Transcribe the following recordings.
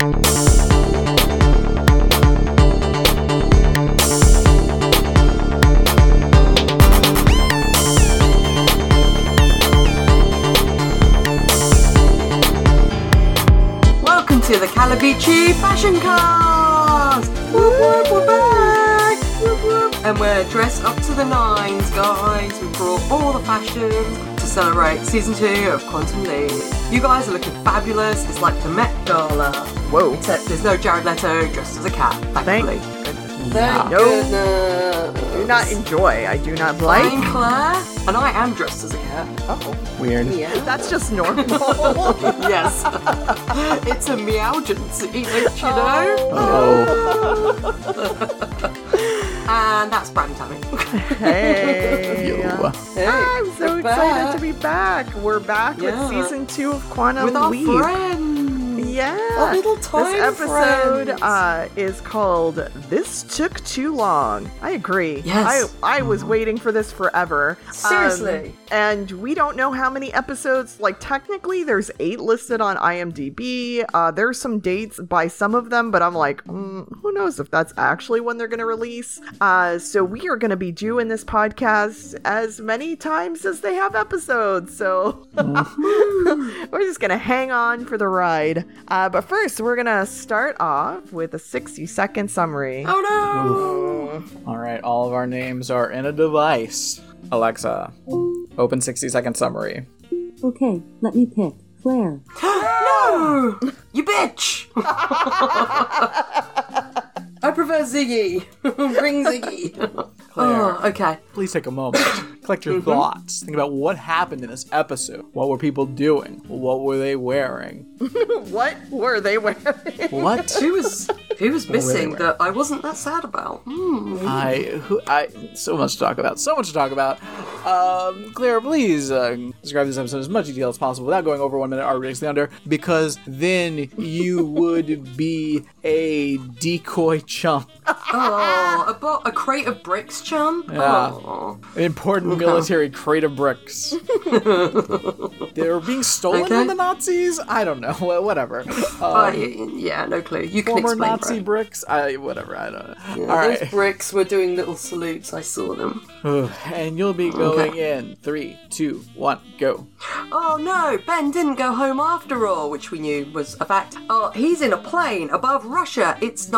Welcome to the Calabici Fashion Cast! We're back! And we're dressed up to the nines, guys. We brought all the fashions to celebrate season two of Quantum Leap. You guys are looking fabulous. It's like the Met Gala. Whoa. Except there's no Jared Leto dressed as a cat, Thank thankfully. goodness. Thank No. goodness. Do not enjoy. I do not I'm like. Claire, and I am dressed as a cat. Oh, Weird. Yeah. that's just normal. yes. it's a meowgency, you oh. know? Oh. And that's brand Tammy. Hey. Yo. Hey, I'm so we're excited back to be back. We're back Yeah. with season two of Quantum with our Leap. friends. Yeah. Our little tiny This episode uh, is called "This Took Too Long." I agree. Yes. I I was waiting for this forever. Um, Seriously. and we don't know how many episodes. Like technically, there's eight listed on IMDb. Uh, there's some dates by some of them, but I'm like, mm, who knows if that's actually when they're gonna release. Uh, so we are gonna be doing this podcast as many times as they have episodes. So we're just gonna hang on for the ride. Uh, but first, we're gonna start off with a 60 second summary. Oh no! All right, all of our names are in a device. Alexa, open 60 second summary. Okay, let me pick. Claire. no! No! You bitch! I prefer Ziggy. Bring Ziggy. Claire, Oh, okay. please take a moment. Collect your thoughts. Think about what happened in this episode. What were people doing? What were they wearing? What were they wearing? What? Who was who was missing that I wasn't that sad about? Hmm. I, who, I, so much to talk about. So much to talk about. Um, Claire, please uh, describe this episode in as much detail as possible without going over one minute or ridiculously under, because then you would be a decoy chump. Oh, a, bo- a crate of bricks, chum? Yeah. Oh. An important military crate of bricks. they were being stolen Okay. from the Nazis? I don't know. Whatever. Uh, y- yeah, no clue. You can former explain, Nazi bro. bricks? I whatever. I don't know. Yeah, All Those right. bricks were doing little salutes. I saw them. and you'll be going in three, two, one, go. Oh no, Ben didn't go home after all, which we knew was a fact. Oh, he's in a plane above Russia. It's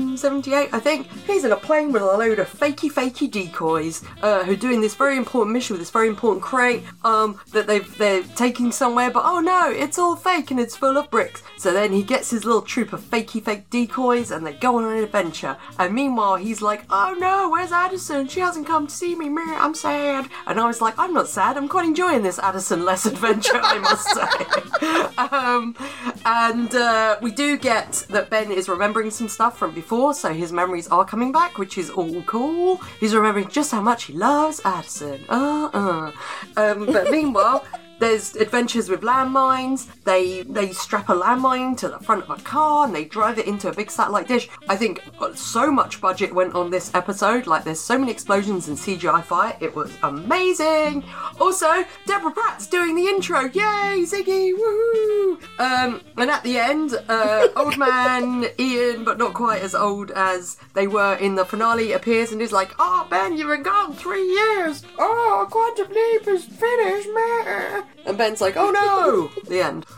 1978, I think. He's in a plane with a load of fakey, fakey decoys uh, who are doing this very important mission with this very important crate um, that they've they're taking somewhere. But oh no, it's all fake and it's full of bricks. So then he gets his little troop of fakey, fake decoys, and they go on an adventure. And meanwhile, he's like, "Oh no, where's Addison? She hasn't come to see me. I'm sad." And I was like, "I'm not sad. I'm quite enjoying this Addison-less adventure, I must say." um, and uh, we do get that Ben is remembering some stuff from before, so his memories are coming back, which is all cool. He's remembering just how much he loves Addison. Uh, uh. Um, but meanwhile. There's adventures with landmines. They they strap a landmine to the front of a car and they drive it into a big satellite dish. I think so much budget went on this episode. Like there's so many explosions and CGI fire. It was amazing. Also, Deborah Pratt's doing the intro. Yay, Ziggy! Woohoo! Um, and at the end, uh, old man Ian, but not quite as old as they were in the finale, appears and is like, "Oh Ben, you've been gone three years. Oh, Quantum Leap is finished, man." And Ben's like, "Oh no!" The end.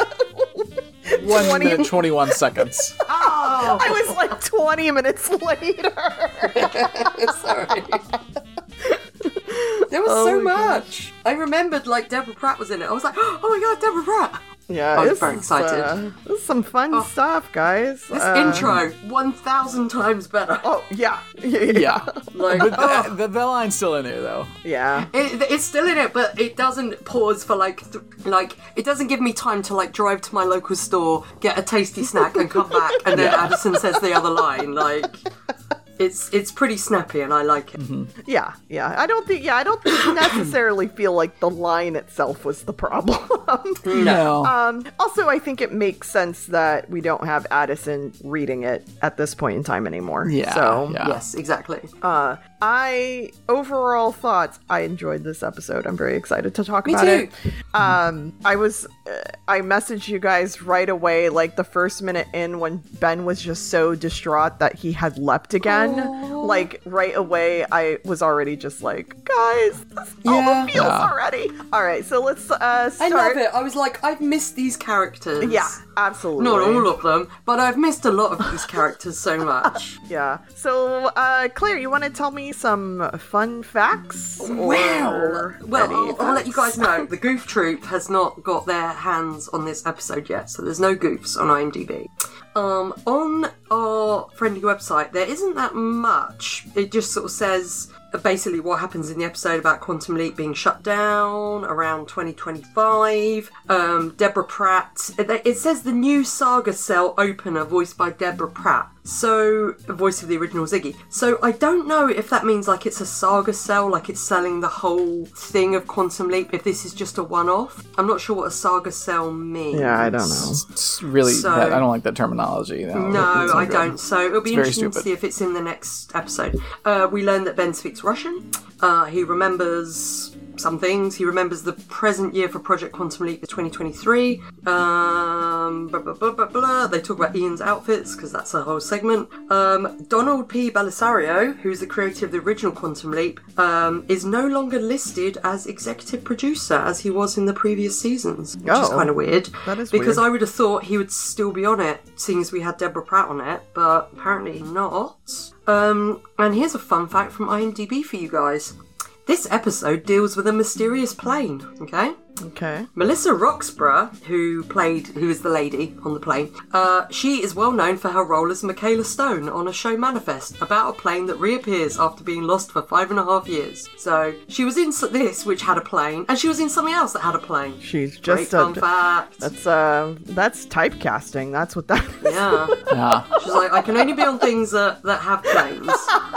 One 20 minute, 21 seconds. Oh, I was like 20 minutes later. sorry. There was Oh so my much. I remembered like Deborah Pratt was in it. I was like, "Oh my god, Deborah Pratt!" Yeah, I was very is, excited. uh, this is some fun Oh. stuff, guys. This Uh, intro, one thousand times better. Oh yeah, yeah, Yeah. Like, But oh. the, the, the line's still in there, though. yeah. It, it's still in it, but it doesn't pause for like, th- like it doesn't give me time to like drive to my local store, get a tasty snack, and come back, and then Yeah. Addison says the other line. Like, it's it's pretty snappy, and I like it. Yeah, yeah. I don't think. Yeah, I don't necessarily feel like the line itself was the problem. No. um. Also, I think it makes sense that we don't have Addison reading it at this point in time anymore. Yeah, So. yeah. Yes, exactly. Uh, I overall thoughts. I enjoyed this episode. I'm very excited to talk Me about too. it. Um, I was, uh, I messaged you guys right away, like the first minute in when Ben was just so distraught that he had leapt again. Like right away, I was already just like, guys, this all Yeah. the feels Yeah. already. All right, so let's uh, I love it. I was like, I've missed these characters. Yeah, absolutely. Not all of them, but I've missed a lot of these characters so much. Yeah. So, uh, Claire, you want to tell me some fun facts? Well, well, I'll, I'll let you guys know. The Goof Troop has not got their hands on this episode yet, so there's no goofs on IMDb. Um, on our friendly website, there isn't that much. It just sort of says basically what happens in the episode about Quantum Leap being shut down around 2025. Um, Deborah Pratt. It, it says the new Saga Cell opener voiced by Deborah Pratt. So, the voice of the original Ziggy. So, I don't know if that means like it's a saga cell, like it's selling the whole thing of Quantum Leap, if this is just a one off. I'm not sure what a saga cell means. Yeah, I don't know. It's really, So- that, I don't like that terminology. No, No, I good. don't. So it'll be It's very interesting to see if it's in the next episode. Uh, we learned that Ben speaks Russian. Uh, he remembers some things. He remembers the present year for Project Quantum Leap is 2023. Um, blah, blah, blah, blah, blah. They talk about Ian's outfits because that's a whole segment. Um, Donald P. Bellisario, who's the creator of the original Quantum Leap, um, is no longer listed as executive producer as he was in the previous seasons, which is Oh, kind of weird. that is because weird. I would have thought he would still be on it, seeing as we had Deborah Pratt on it, but apparently not. Um, and here's a fun fact from IMDb for you guys. This episode deals with a mysterious plane, okay? Okay. Melissa Roxburgh, who played, who is the lady on the plane, uh, she is well known for her role as Michaela Stone on a show Manifest about a plane that reappears after being lost for five and a half years. So she was in this, which had a plane, and she was in something else that had a plane. She's just Great just fun a. fact. That's uh, that's typecasting. That's what that. is. Yeah. Yeah. She's like, I can only be on things that, that have planes.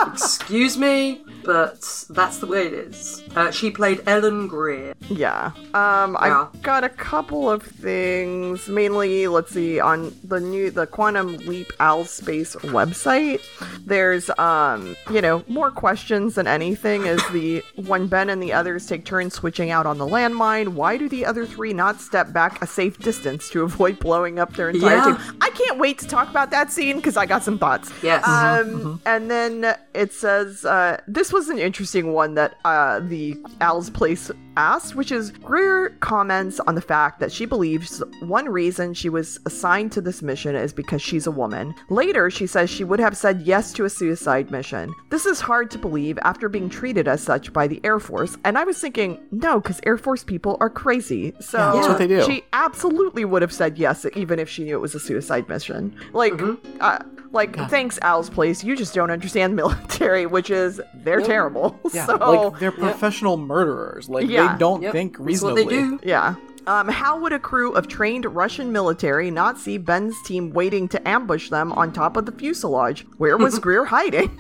Excuse me, but that's the way it is. Uh, she played Ellen Greer. Yeah. Um, Yeah. I got a couple of things. Mainly, let's see, on the new the Quantum Leap Al's Place website. There's um, you know, more questions than anything. Is the when Ben and the others take turns switching out on the landmine? Why do the other three not step back a safe distance to avoid blowing up their entire Yeah. team? I can't wait to talk about that scene because I got some thoughts. Yes. Um, and then it says uh, this was an interesting one that uh, the Al's place asked, which is Greer comments on the fact that she believes one reason she was assigned to this mission is because she's a woman. Later, she says she would have said yes to a suicide mission. This is hard to believe after being treated as such by the Air Force. And I was thinking, no, because Air Force people are crazy. So Yeah, that's what they do. She absolutely would have said yes, even if she knew it was a suicide mission. Like, uh, like thanks, Al's place. You just don't understand military, which is they're terrible. Yeah, so like they're professional murderers. Like Yeah. they don't Yep, think That's what reasonably. they do. yeah. Um, how would a crew of trained Russian military not see Ben's team waiting to ambush them on top of the fuselage? Where was Greer hiding?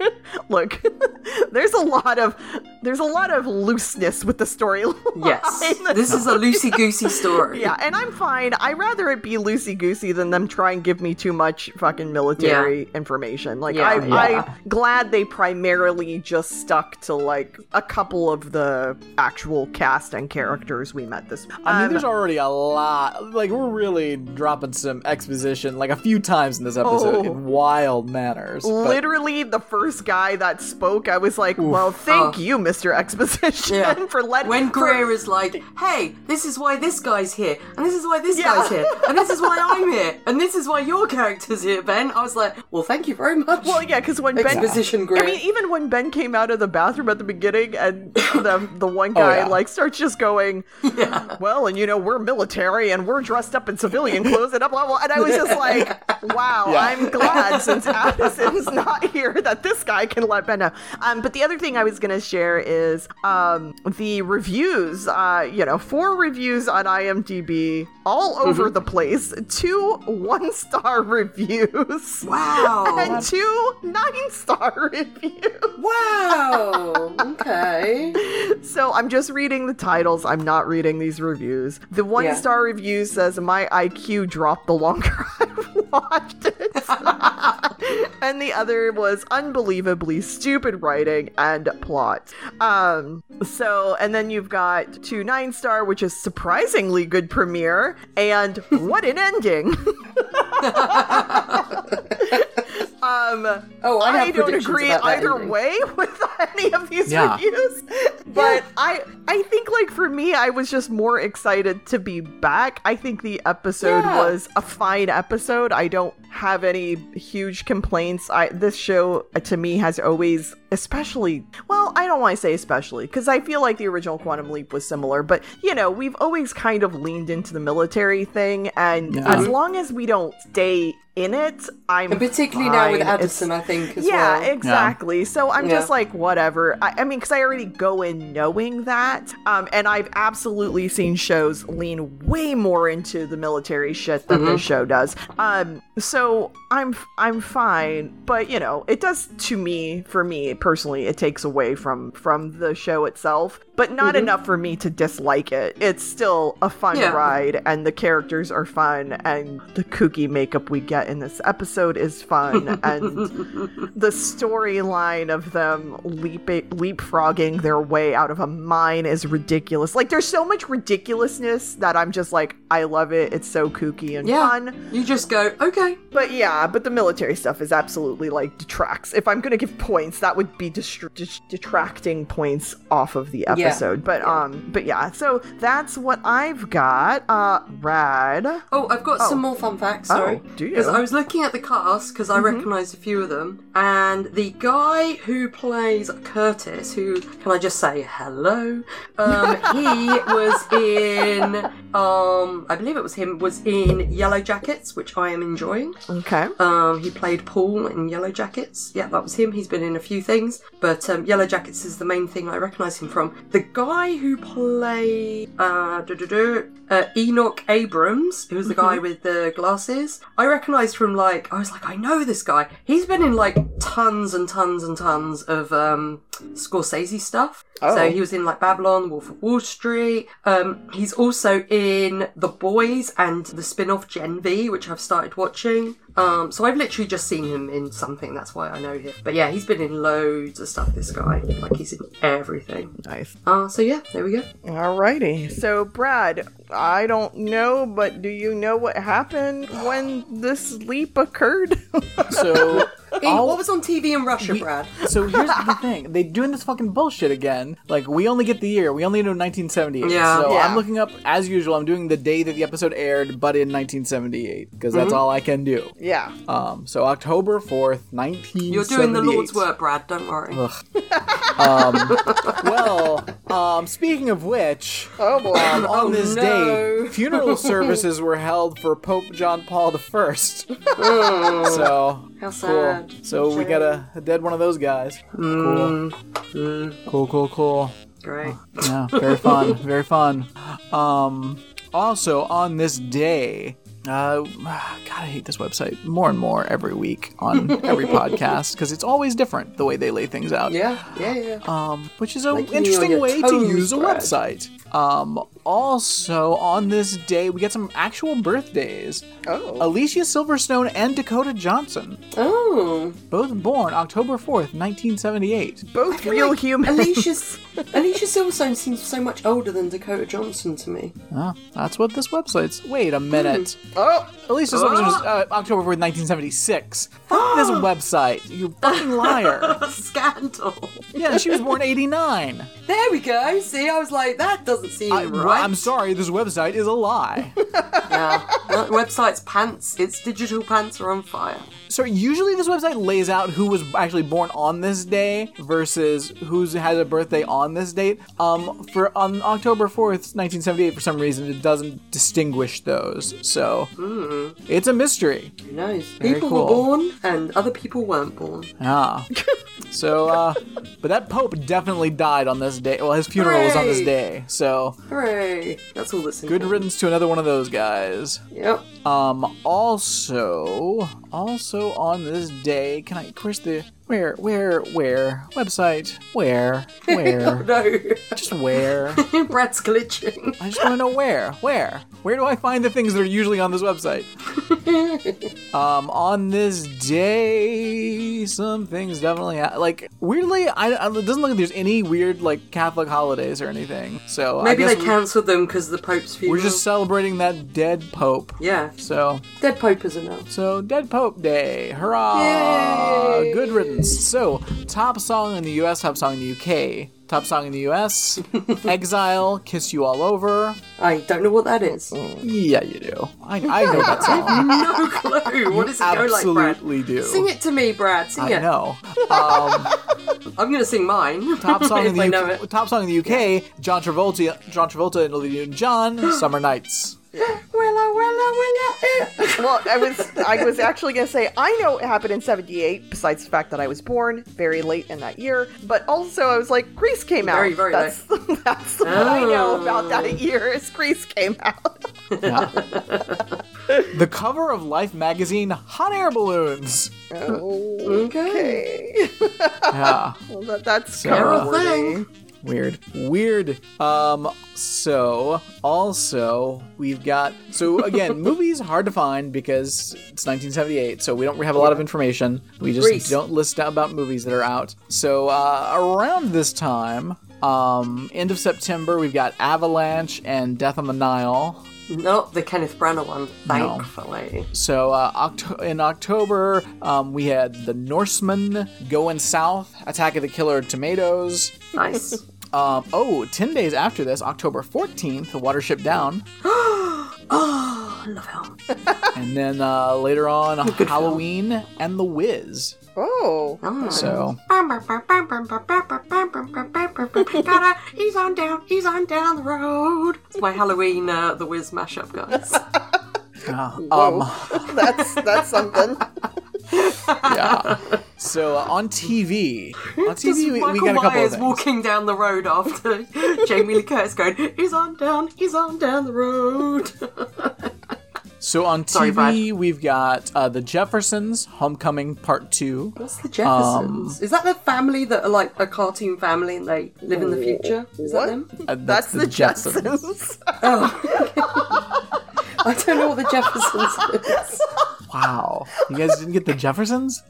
Look, there's a lot of there's a lot of looseness with the storyline. Yes. This is a loosey goosey story. Yeah, and I'm fine. I rather it be loosey goosey than them try and give me too much fucking military information. Like Yeah, I, yeah. I'm glad they primarily just stuck to like a couple of the actual cast and characters we met this. I mean, Um, there's already a lot. Like we're really dropping some exposition, like a few times in this episode, Oh. in wild manners. but- Literally, the first guy that spoke, I was like, "Well, thank Oh. you, Mister Exposition, Yeah. for letting." When for- Greer is like, hey, this is why this guy's here, and this is why this Yeah. guy's here, and this is why I'm here, and this is why your character's here, Ben. I was like, well, thank you very much. Well, yeah, because when Ben, Exposition Greer. I mean, even when Ben came out of the bathroom at the beginning, and the the one oh, guy yeah. like starts just going, Yeah. "Well, and you know, we're military, and we're dressed up in civilian clothes, and blah blah," blah," and I was just like, "Wow. I'm glad since Addison's not here that this guy can let Ben know." Um, but the other thing I was gonna share is um the reviews. Uh, you know, four reviews on IMDb, all over the place. Two one star reviews. Wow. and two nine star reviews. wow. Okay. So I'm just reading the titles. I'm not reading these reviews. The one Yeah. star review says my IQ dropped the longer I watched it. and the other was unbelievably stupid writing and plot. Um, so, and then you've got two nine star, which is surprisingly good premiere, and what an ending. um, Oh, I have don't agree either ending. way with any of these Yeah. reviews, but I I think like for me, I was just more excited to be back. I think the episode Yeah. was a fine episode. I don't have any huge complaints. I this show uh, to me has always especially well, I don't want to say especially because I feel like the original Quantum Leap was similar, but you know, we've always kind of leaned into the military thing and Yeah. as long as we don't stay in it, I'm And particularly now with fine. It's- I think as yeah, well. exactly. So I'm Yeah. just like, whatever. I, I mean, because I already go in knowing that. Um, and I've absolutely seen shows lean way more into the military shit than Mm-hmm. this show does. Um, so I'm I'm fine, but you know, it does to me, for me personally, it takes away from from the show itself, but not enough for me to dislike it. It's still a fun Mm-hmm. Yeah. ride, and the characters are fun, and the kooky makeup we get in this episode is fun, and the storyline of them leap leapfrogging their way out of a mine is ridiculous. Like there's so much ridiculousness that I'm just like, I love it. It's so kooky and Yeah. fun. You just go, okay. But yeah, but the military stuff is absolutely like detracts. If I'm gonna give points, that would be distr- dis- detracting points off of the Yeah. Episode. But um, but yeah, so that's what I've got. Uh, rad. Oh, I've got some more fun facts. Sorry, Oh, do you? Because I was looking at the cast because I recognised a few of them, and the guy who plays Curtis, who can I just say hello? Um, he was in, um, I believe it was him, was in Yellowjackets, which I am enjoying. Okay. Um, he played Paul in Yellowjackets. Yeah, that was him. He's been in a few things, but um, Yellowjackets is the main thing I recognise him from. The guy who played uh, uh, Enoch Abrams, who was the guy with the glasses, I recognised from like I was like, I know this guy. He's been in like tons and tons and tons of um, Scorsese stuff. Oh. So he was in like Babylon, Wolf of Wall Street. Um, he's also in The Boys and the spin-off Gen V, which I've started watching. Um, so I've literally just seen him in something. That's why I know him. But yeah, he's been in loads of stuff. This guy, like he's in everything. Nice. Uh, so yeah, there we go. Alrighty. So, Brad, I don't know, but do you know what happened when this leap occurred? So, Hey, what was on TV in Russia, Brad? so here's the thing: they're doing this fucking bullshit again. Like we only get the year, we only know 1978. Yeah. So Yeah. I'm looking up as usual. I'm doing the day that the episode aired, but in 1978 because that's all I can do. yeah. Um, so October 4th, 1978. You're doing the Lord's work, Brad. Don't worry. um, Well, um, speaking of which, Oh boy. um, on Oh, this no. day, funeral services were held for Pope John Paul I. so How cool. sad. So we got a, a dead one of those guys. Cool. Cool, cool, cool. Great. Yeah, very fun, very fun. Um, also on this day, uh, God, I hate this website more and more every week on every podcast because it's always different the way they lay things out. Yeah, yeah, yeah. Um, which is an Making you on interesting way to toes, use a website. Um, also on this day, we get some actual birthdays. Oh. Alicia Silverstone and Dakota Johnson, Oh. both born October 4th, 1978. Both real like humans. Alicia's Alicia Silverstone seems so much older than Dakota Johnson to me. Oh, that's what this website's. Wait a minute. Oh. Alicia Silverstone was uh, October 4th, 1976. Fuck this website, you fucking liar. Scandal. Yeah, she was born 89. There we go. See, I was like, that doesn't seem I, right. I'm sorry, this website is a lie. Yeah. That website's pants, its digital pants are on fire. So usually this website lays out who was actually born on this day versus who's had a birthday on this date. Um, for on October 4th, 1978, for some reason, it doesn't distinguish those. So it's a mystery. Who knows? Very people were born and other people weren't born. Ah. So, uh, but that Pope definitely died on this day. Well, his funeral was on this day. So, Hooray. That's all that's good riddance to another one of those guys. Yep. Um, also, also on this day, can I, where's the, Where, where, where? Website? Where? Where? No, Just where? Brad's glitching. I just want to know where. Where? Where do I find the things that are usually on this website? um, on this day, some things definitely ha- like weirdly. I, I it doesn't look like there's any weird like Catholic holidays or anything. So I Maybe they we- cancelled them because the Pope's funeral. we're just celebrating that dead Pope. yeah, So dead Pope is enough. so Dead Pope Day, hurrah! Yay! Good riddance. So top song in the U.S., top song in the U.K. Top song in the U.S. Exile, Kiss You All Over. I don't know what that is. Yeah, you do. I, I know that song. No clue. What does it go like, Brad? Absolutely do. Sing it to me, Brad. Sing I it. know. Um, I'm gonna sing mine. top song in if I the UK, top song in the UK. John Travolta, John Travolta and Olivia Newton-John. Summer Nights. Willa, willa, willa. Well, I was I was actually gonna say I know it happened in '78. Besides the fact that I was born very late in that year, but also I was like, Grease came out. Very, very that's that's what I know oh. about Oh. that year. Is Grease came out. Yeah. the cover of Life magazine, Hot Air Balloons. okay, Yeah. well, that, that's So- cover Carol thing. Weird. Weird. Um, so also we've got so again, movies hard to find because it's 1978, so we don't have a lot of information. We just Grease. don't list out about movies that are out. So uh, around this time, um, end of September, we've got Avalanche and Death on the Nile. Not the Kenneth Branagh one, thankfully. So uh, Oct- in October, um, we had The Norseman, Going South, Attack of the Killer Tomatoes. Nice. Um, oh, 10 days after this, October 14th, The Watership Down. oh, I love him. And then uh, later on, Halloween and The Wiz. Oh, So, Gotta, he's on down, he's on down the road. It's my Halloween uh, The Wiz mashup, guys. uh, whoa, um, that's that's something. yeah. So uh, on TV, on TV, we, we Michael got a couple of Myers things. walking down the road after Jamie Lee Curtis going, he's on down, he's on down the road. So on Sorry, TV, we've got uh, The Jeffersons, Homecoming Part 2. What's the Jeffersons? Um, Is that the family that are like a cartoon family and they live in the future? Is What? that them? Uh, That's, the Jetsons. I don't know what the Jeffersons is. Wow. You guys didn't get The Jeffersons?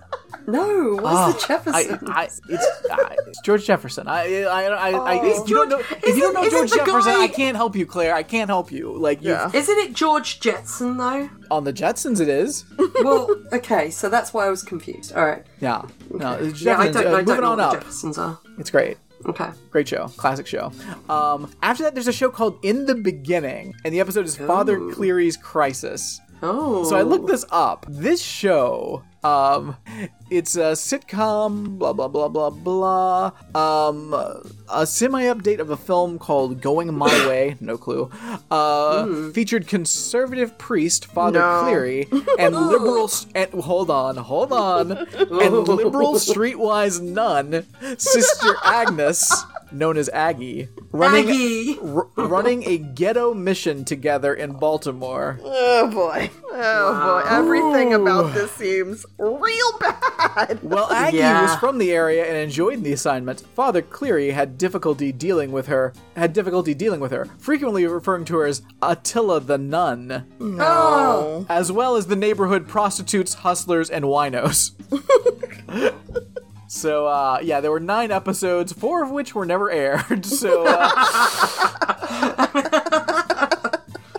No, what's Oh, the Jeffersons? I, I, it's, uh, it's George Jefferson. I, I, I, I, Oh. if you don't know, if you don't know Isn't- George isn't the Jefferson, guy- I can't help you, Claire. I can't help you. Like, you Yeah. Isn't it George Jetson though? on the Jetsons, it is. Well, okay, so that's why I was confused. All right. Yeah. No, the Yeah, I Jeffersons, don't, uh, I don't moving know on what up. the Jeffersons are. It's great. Okay. Great show, classic show. Um, after that, there's a show called In the Beginning, and the episode is Father Cleary's Crisis. Oh. So I looked this up. This show, um, it's a sitcom, blah blah blah blah blah. Um, a semi-update of a film called Going My Way, no clue. Uh, featured conservative priest Father No. Cleary and liberal. And hold on, hold on, and liberal streetwise nun Sister Agnes, known as Aggie, running Aggie. r- running a ghetto mission together in Baltimore. Oh boy. Oh boy. Everything about this seems real bad. Well, Aggie Yeah. was from the area and enjoyed the assignment. Father Cleary had difficulty dealing with her. Had difficulty dealing with her, frequently referring to her as Attila the Nun, No. as well as the neighborhood prostitutes, hustlers, and winos. so, uh, yeah, there were nine episodes, four of which were never aired. So. Uh,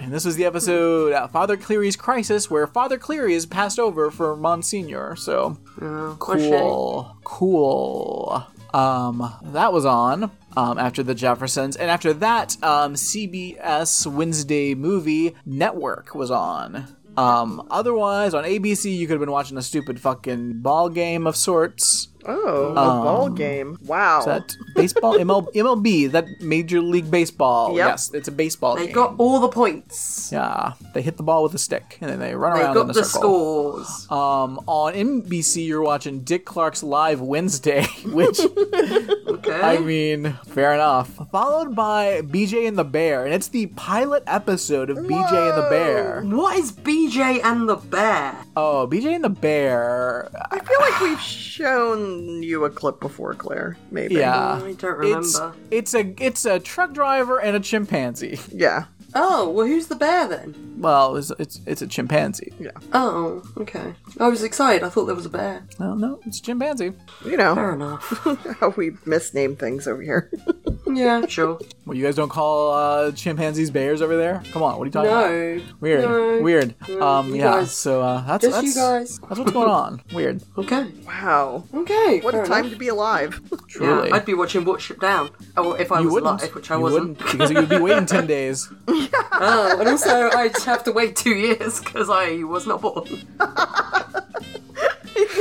And this was the episode uh, Father Cleary's Crisis, where Father Cleary is passed over for Monsignor. So Oh, cool, cool. Um, that was on um, after the Jeffersons, and after that, um, CBS Wednesday Movie Network was on. Um, otherwise, on ABC, you could have been watching a stupid fucking ball game of sorts. Oh, a ball game. Wow. Is that baseball? ML, MLB, that Major League Baseball. Yep. Yes, it's a baseball game. They game. got all the points. Yeah, they hit the ball with a stick and then they run They around in got a the circle. scores. Um, on NBC, you're watching Dick Clark's Live Wednesday, which Okay. I mean, fair enough. Followed by BJ and the Bear, and it's the pilot episode of BJ and the Bear. what is BJ and the Bear? Oh, BJ and the Bear. I feel like we've shown shown you a clip before, Claire. Maybe. Yeah, I don't it's it's a it's a truck driver and a chimpanzee. Yeah. Oh, well, who's the bear then? Well, it's it's, it's a chimpanzee. Yeah. Oh, okay. I was excited. I thought there was a bear. Well, no, it's a chimpanzee. You know Fair enough. how we misname things over here. yeah, sure. Well, you guys don't call uh, chimpanzees bears over there? Come on, what are you talking about? No. Weird, No. weird. No, um, you yeah. guys- So uh, that's Just that's you guys. that's what's going on. Weird, Okay. wow. Okay. What fair a time enough. to be alive. truly. Yeah, I'd be watching Watership Down. Oh, if I you was wouldn't, alive, which I you wasn't. wouldn't, because you'd be waiting ten days. Oh, and also I'd have to wait two years because I was not born. yeah,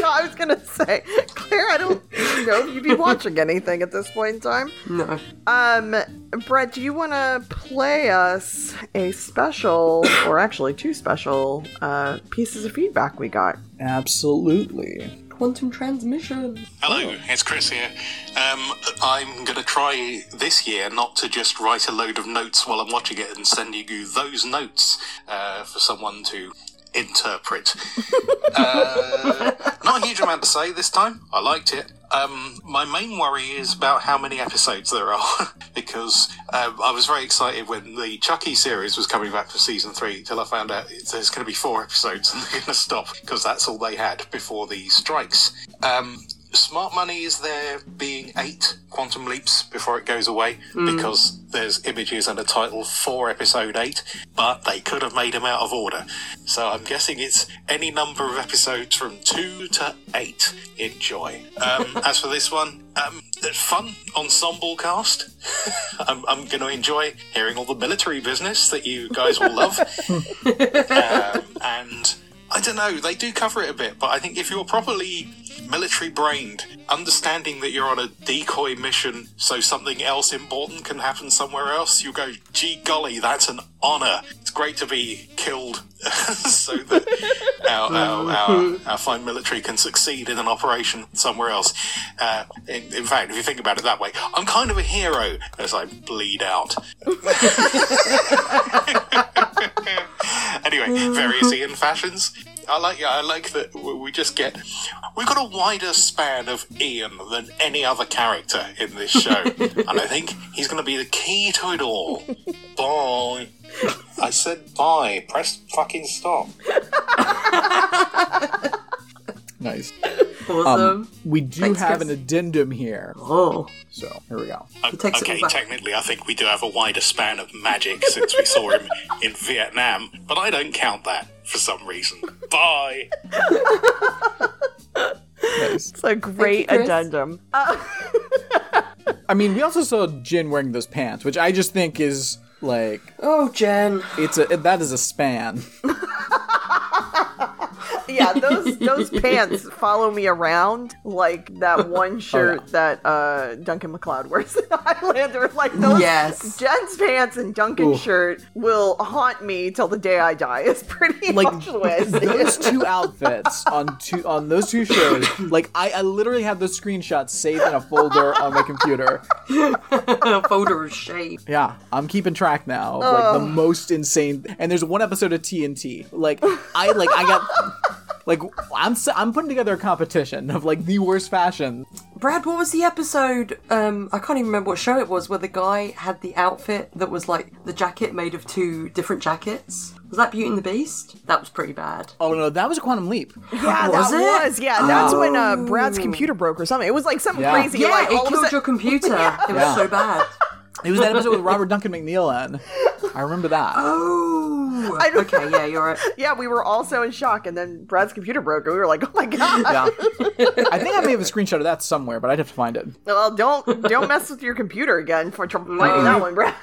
I was gonna say, Claire, I don't know if you'd be watching anything at this point in time. No. Um, Brett, do you want to play us a special, or actually two special, uh, pieces of feedback we got? Absolutely. Quantum transmission. Hello, it's Chris here. Um, I'm going to try this year not to just write a load of notes while I'm watching it and sending you those notes uh, for someone to interpret. uh, not a huge amount to say this time. I liked it. Um, my main worry is about how many episodes there are, because um, I was very excited when the Chucky series was coming back for season three, till I found out there's going to be four episodes and they're going to stop because that's all they had before the strikes. Um, Smart money is there being eight quantum leaps before it goes away because there's images and a title for episode eight, but they could have made them out of order. So I'm guessing it's any number of episodes from two to eight. Enjoy. Um, as for this one, um, fun ensemble cast. I'm, I'm going to enjoy hearing all the military business that you guys will love. um, and I don't know, they do cover it a bit, but I think if you're properly military brained, understanding that you're on a decoy mission so something else important can happen somewhere else, you go, gee golly, that's an honor. It's great to be killed so that our, our, our, our fine military can succeed in an operation somewhere else. Uh, in, in fact, if you think about it that way, I'm kind of a hero as I bleed out. anyway, various Ian fashions. I like yeah, I like that we just get we've got a wider span of Ian than any other character in this show, and I think he's going to be the key to it all. Bye. I said bye. Press fucking stop. Nice. Awesome. Um, we do Thanks, have Chris. an addendum here, oh. so here we go. O- takes it okay, all back. technically, I think we do have a wider span of magic since we saw him in Vietnam, but I don't count that for some reason. Bye. Nice. It's a great Chris. addendum. I mean, we also saw Jen wearing those pants, which I just think is like Oh, Jen. it's a that is a span. yeah, those those pants follow me around like that one shirt that uh, Duncan MacLeod wears in Highlander. Like those Yes. Jen's pants and Duncan's Ooh. shirt will haunt me till the day I die. It's pretty Like much the way I see those it. two outfits on two on those two shows. Like I, I literally have those screenshots saved in a folder on my computer. A folder of shame. Yeah, I'm keeping track now of like the most insane. And there's one episode of TNT. Like I like I got like I'm s- I'm putting together a competition of like the worst fashion. Brad, what was the episode? Um, I can't even remember what show it was where the guy had the outfit that was like the jacket made of two different jackets. Was that Beauty and the Beast? That was pretty bad. Oh no, that was a quantum leap. Yeah, Was that it? was. Yeah, that's when uh, Brad's computer broke or something. It was like something Yeah. crazy. Yeah, like, it of killed sudden- your computer. It was Yeah. so bad. It was that episode with Robert Duncan McNeill in. I remember that. Oh. Okay, yeah, you're right. Yeah, we were all so in shock, and then Brad's computer broke, and we were like, "Oh my god!" Yeah. I think I may have a screenshot of that somewhere, but I'd have to find it. Well, don't don't mess with your computer again for tr- finding that one, Brad.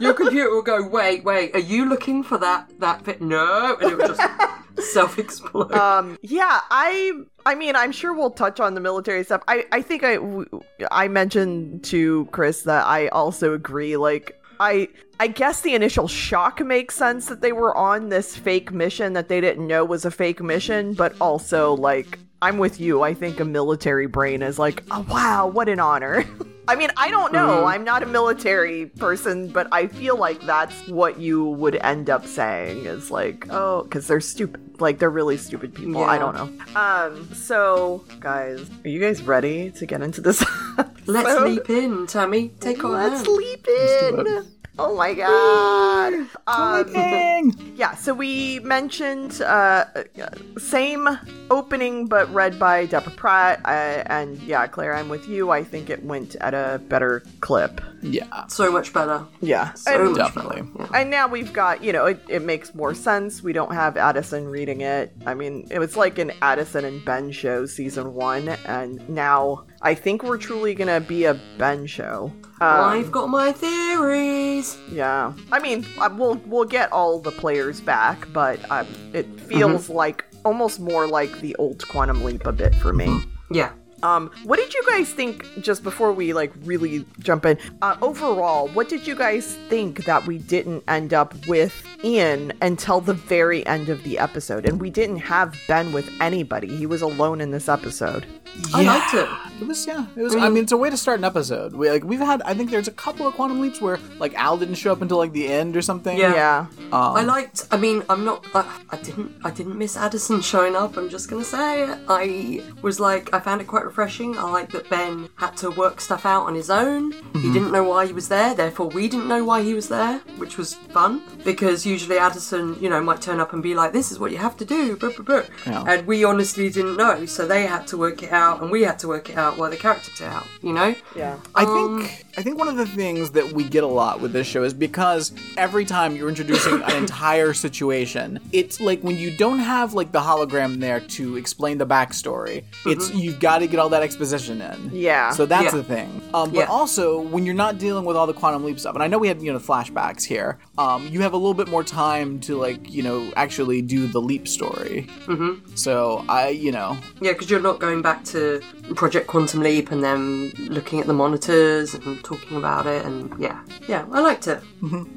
Your computer will go, wait, wait, are you looking for that that bit? No, and it will just self explode. um, yeah, I I mean, I'm sure we'll touch on the military stuff. I I think I w- I mentioned to Chris that I also agree. Like, I I guess the initial shock makes sense that they were on this fake mission that they didn't know was a fake mission, but also like. I'm with you. I think a military brain is like, oh, wow, what an honor. I mean, I don't know. Mm-hmm. I'm not a military person, but I feel like that's what you would end up saying is like, oh, because they're stupid. Like they're really stupid people. I don't know. Um. So, guys, are you guys ready to get into this? Let's leap in, Tammy. Take our Let's hand. leap do in. It. Oh my god. Um, yeah, so we mentioned uh, uh, same opening, but read by Deborah Pratt. Uh, and yeah, Claire, I'm with you. I think it went at a better clip. Yeah, So much better. Yeah. So And, much definitely. better. Yeah. and now we've got, you know, it, it makes more sense. We don't have Addison reading it. I mean, it was like an Addison and Ben show season one. And now I think we're truly going to be a Ben show. Um, I've got my theories. Yeah, I mean, we'll we'll get all the players back, but um, it feels like almost more like the old Quantum Leap a bit for me. Yeah. Um, what did you guys think? Just before we like really jump in, uh, overall, what did you guys think that we didn't end up with Ian until the very end of the episode, and we didn't have Ben with anybody? He was alone in this episode. I liked it. It was yeah. It was. I mean, it's a way to start an episode. We like we've had. I think there's a couple of quantum leaps where like Al didn't show up until like the end or something. Yeah. Yeah, I liked. I mean, I'm not. I, I didn't. I didn't miss Addison showing up. I'm just gonna say. I was like. I found it quite refreshing. I like that Ben had to work stuff out on his own. He didn't know why he was there. Therefore, we didn't know why he was there, which was fun because usually Addison, you know, might turn up and be like, "This is what you have to do," blah, blah, blah. Yeah. and we honestly didn't know. So they had to work it out, and we had to work it out while the characters took it out. You know. yeah. I Um, think I think one of the things that we get a lot with this show is because every time you're introducing an entire situation, it's like when you don't have like the hologram there to explain the backstory, it's you've got to get all that exposition in. Yeah. So that's Yeah. the thing. Um, but Yeah. also when you're not dealing with all the quantum leap stuff, and I know we had you know flashbacks here, um, you have a little bit more time to like you know actually do the leap story. Mm-hmm. So I you know Yeah, because you're not going back to Project Quantum Leap and then looking at the monitors and talking about it, and yeah, yeah, I liked it.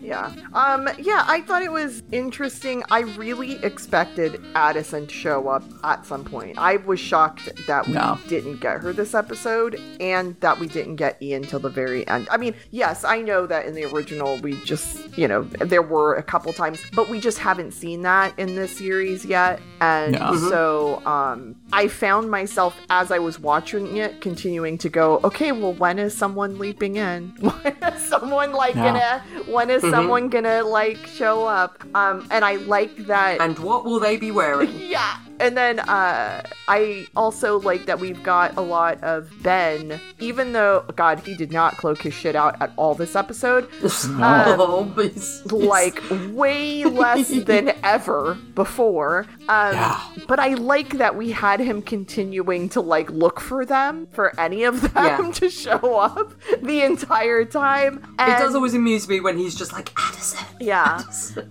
Yeah. Um yeah, I thought it was interesting. I really expected Addison to show up at some point. I was shocked that we No. didn't get her this episode and that we didn't get Ian till the very end. I mean, yes, I know that in the original we just, you know, there were a couple times, but we just haven't seen that in this series yet. And Yeah. Mhm. so um I found myself as I was watching it continuing to go, okay, well when is someone leaping in? When is someone like Yeah. gonna when is someone gonna like show up um and i like that And what will they be wearing? yeah and then uh i also like that we've got a lot of ben even though god he did not cloak his shit out at all this episode oh, but it's- it's- like way less than ever before um Yeah. but i like that we had him continuing to like look for them for any of them Yeah. to show up the entire time And it does always amuse me when he's just like Addison. yeah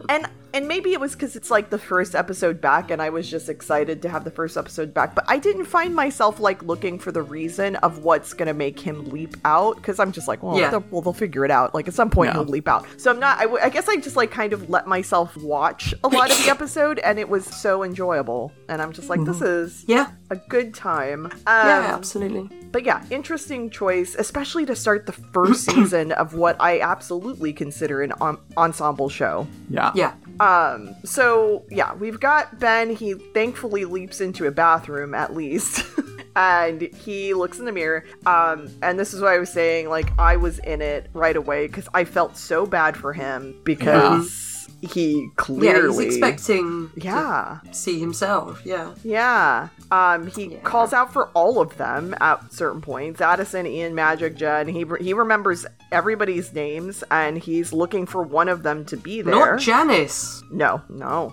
and and maybe it was because it's like the first episode back and i was just excited to have the first episode back but i didn't find myself like looking for the reason of what's gonna make him leap out because i'm just like well, Yeah. they'll, well they'll figure it out like at some point No. he'll leap out so i'm not I, w- I guess i just like kind of let myself watch a lot of the episode and it was so enjoyable and i'm just like this is Yeah, a good time um, yeah, absolutely. but yeah, interesting choice, especially to start the first season of what I absolutely consider an en- ensemble show. yeah Yeah, Um, so yeah, we've got Ben. He thankfully leaps into a bathroom at least. And he looks in the mirror. Um, and this is what I was saying. Like, I was in it right away because I felt so bad for him because he clearly. yeah, he's expecting Yeah. see himself. Yeah, Yeah. Um, he Yeah. calls out for all of them at certain points. Addison, Ian, Magic, Jen. He he remembers everybody's names, and he's looking for one of them to be there. not Janice. no, no,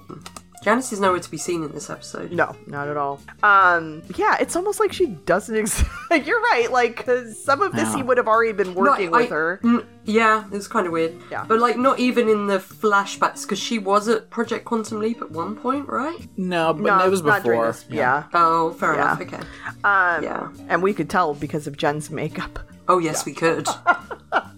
Janice is nowhere to be seen in this episode. no, not at all. Um, yeah, it's almost like she doesn't exist. You're right. Like, because some of this Yeah. he would have already been working I- with her. Mm, yeah, it was kind of weird. Yeah. But like, not even in the flashbacks, because she was at Project Quantum Leap at one point, right? no but No, it was not before this- Yeah. Oh, fair Yeah. enough. Okay. Um, Yeah. and we could tell because of Jen's makeup. Oh yes, we could.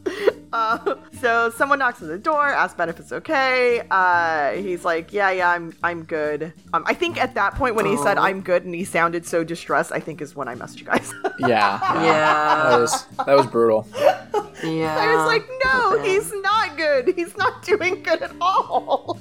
Uh, so someone knocks on the door, asks Ben if it's okay. Uh, he's like, "Yeah, yeah, I'm, I'm good." Um, I think at that point when he said "I'm good" and he sounded so distressed, I think is when I messed you guys. Yeah. yeah, That was that was brutal. Yeah. I was like, "No, Okay. he's not good. He's not doing good at all."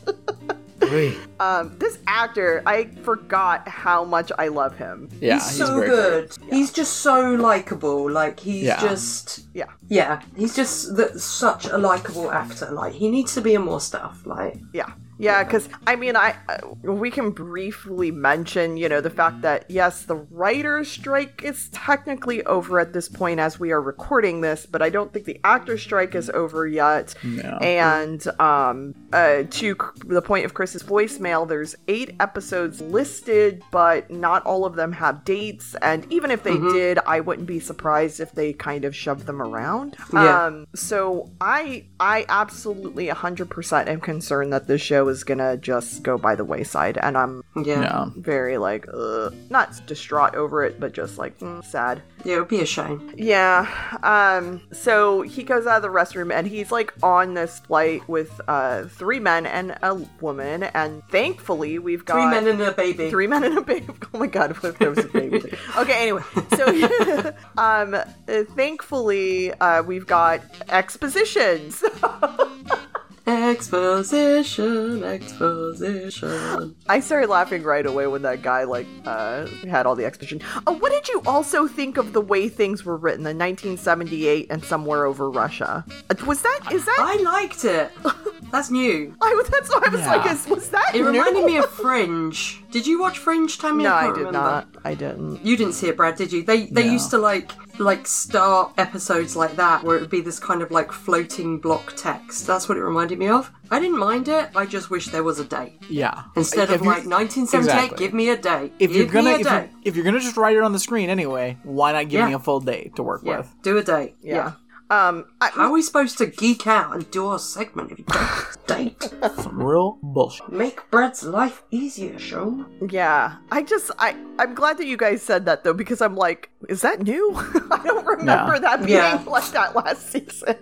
Um, this actor, I forgot how much I love him. Yeah, he's, he's, so very good. He's just so likable. Like he's Yeah. just Yeah. yeah. He's just the, such a likable actor. Like he needs to be in more stuff. Like Yeah. Yeah, because I mean, I uh, we can briefly mention, you know, the fact that yes, the writer's strike is technically over at this point as we are recording this, but I don't think the actor's strike is over yet. No. And um, uh, to the point of Chris's voicemail, there's eight episodes listed, but not all of them have dates. And even if they did, I wouldn't be surprised if they kind of shoved them around. Yeah. Um, so I I absolutely 100% am concerned that this show is gonna just go by the wayside, and I'm yeah. Yeah. very like ugh, not distraught over it, but just like mm, sad. Yeah, it would be a shame. Yeah. Um. So he goes out of the restroom and he's like on this flight with uh three men and a woman, and thankfully we've got Three men and a baby. Three men and a baby. Oh my god, what if there was a baby? okay, anyway, so um, uh, thankfully uh, we've got expositions. Exposition, exposition. I started laughing right away when that guy like uh, had all the exposition. Oh, what did you also think of the way things were written in 1978 and somewhere over Russia? Uh, Was that is that? I liked it. That's new. I was that's why I was like, Yeah. is, was that? It new? reminded me of Fringe. Did you watch Fringe, Tammy? No, I can't did remember. not. I didn't. You didn't see it, Brad, did you? They they No. used to like like start episodes like that where it would be this kind of like floating block text. That's what it reminded me of. I didn't mind it. I just wish there was a date Yeah. instead If of you- like 1978. Exactly. Give me a date. if give you're gonna me a if date. you're, if you're gonna just write it on the screen anyway, why not give Yeah. me a full day to work yeah, with? do a date. Yeah. Um. I, How are we supposed to geek out and do our segment if you don't date? Some real bullshit. Make Brad's life easier, show. Yeah, I just I I'm glad that you guys said that though because I'm like, is that new? I don't remember Yeah. that being Yeah. like that last season.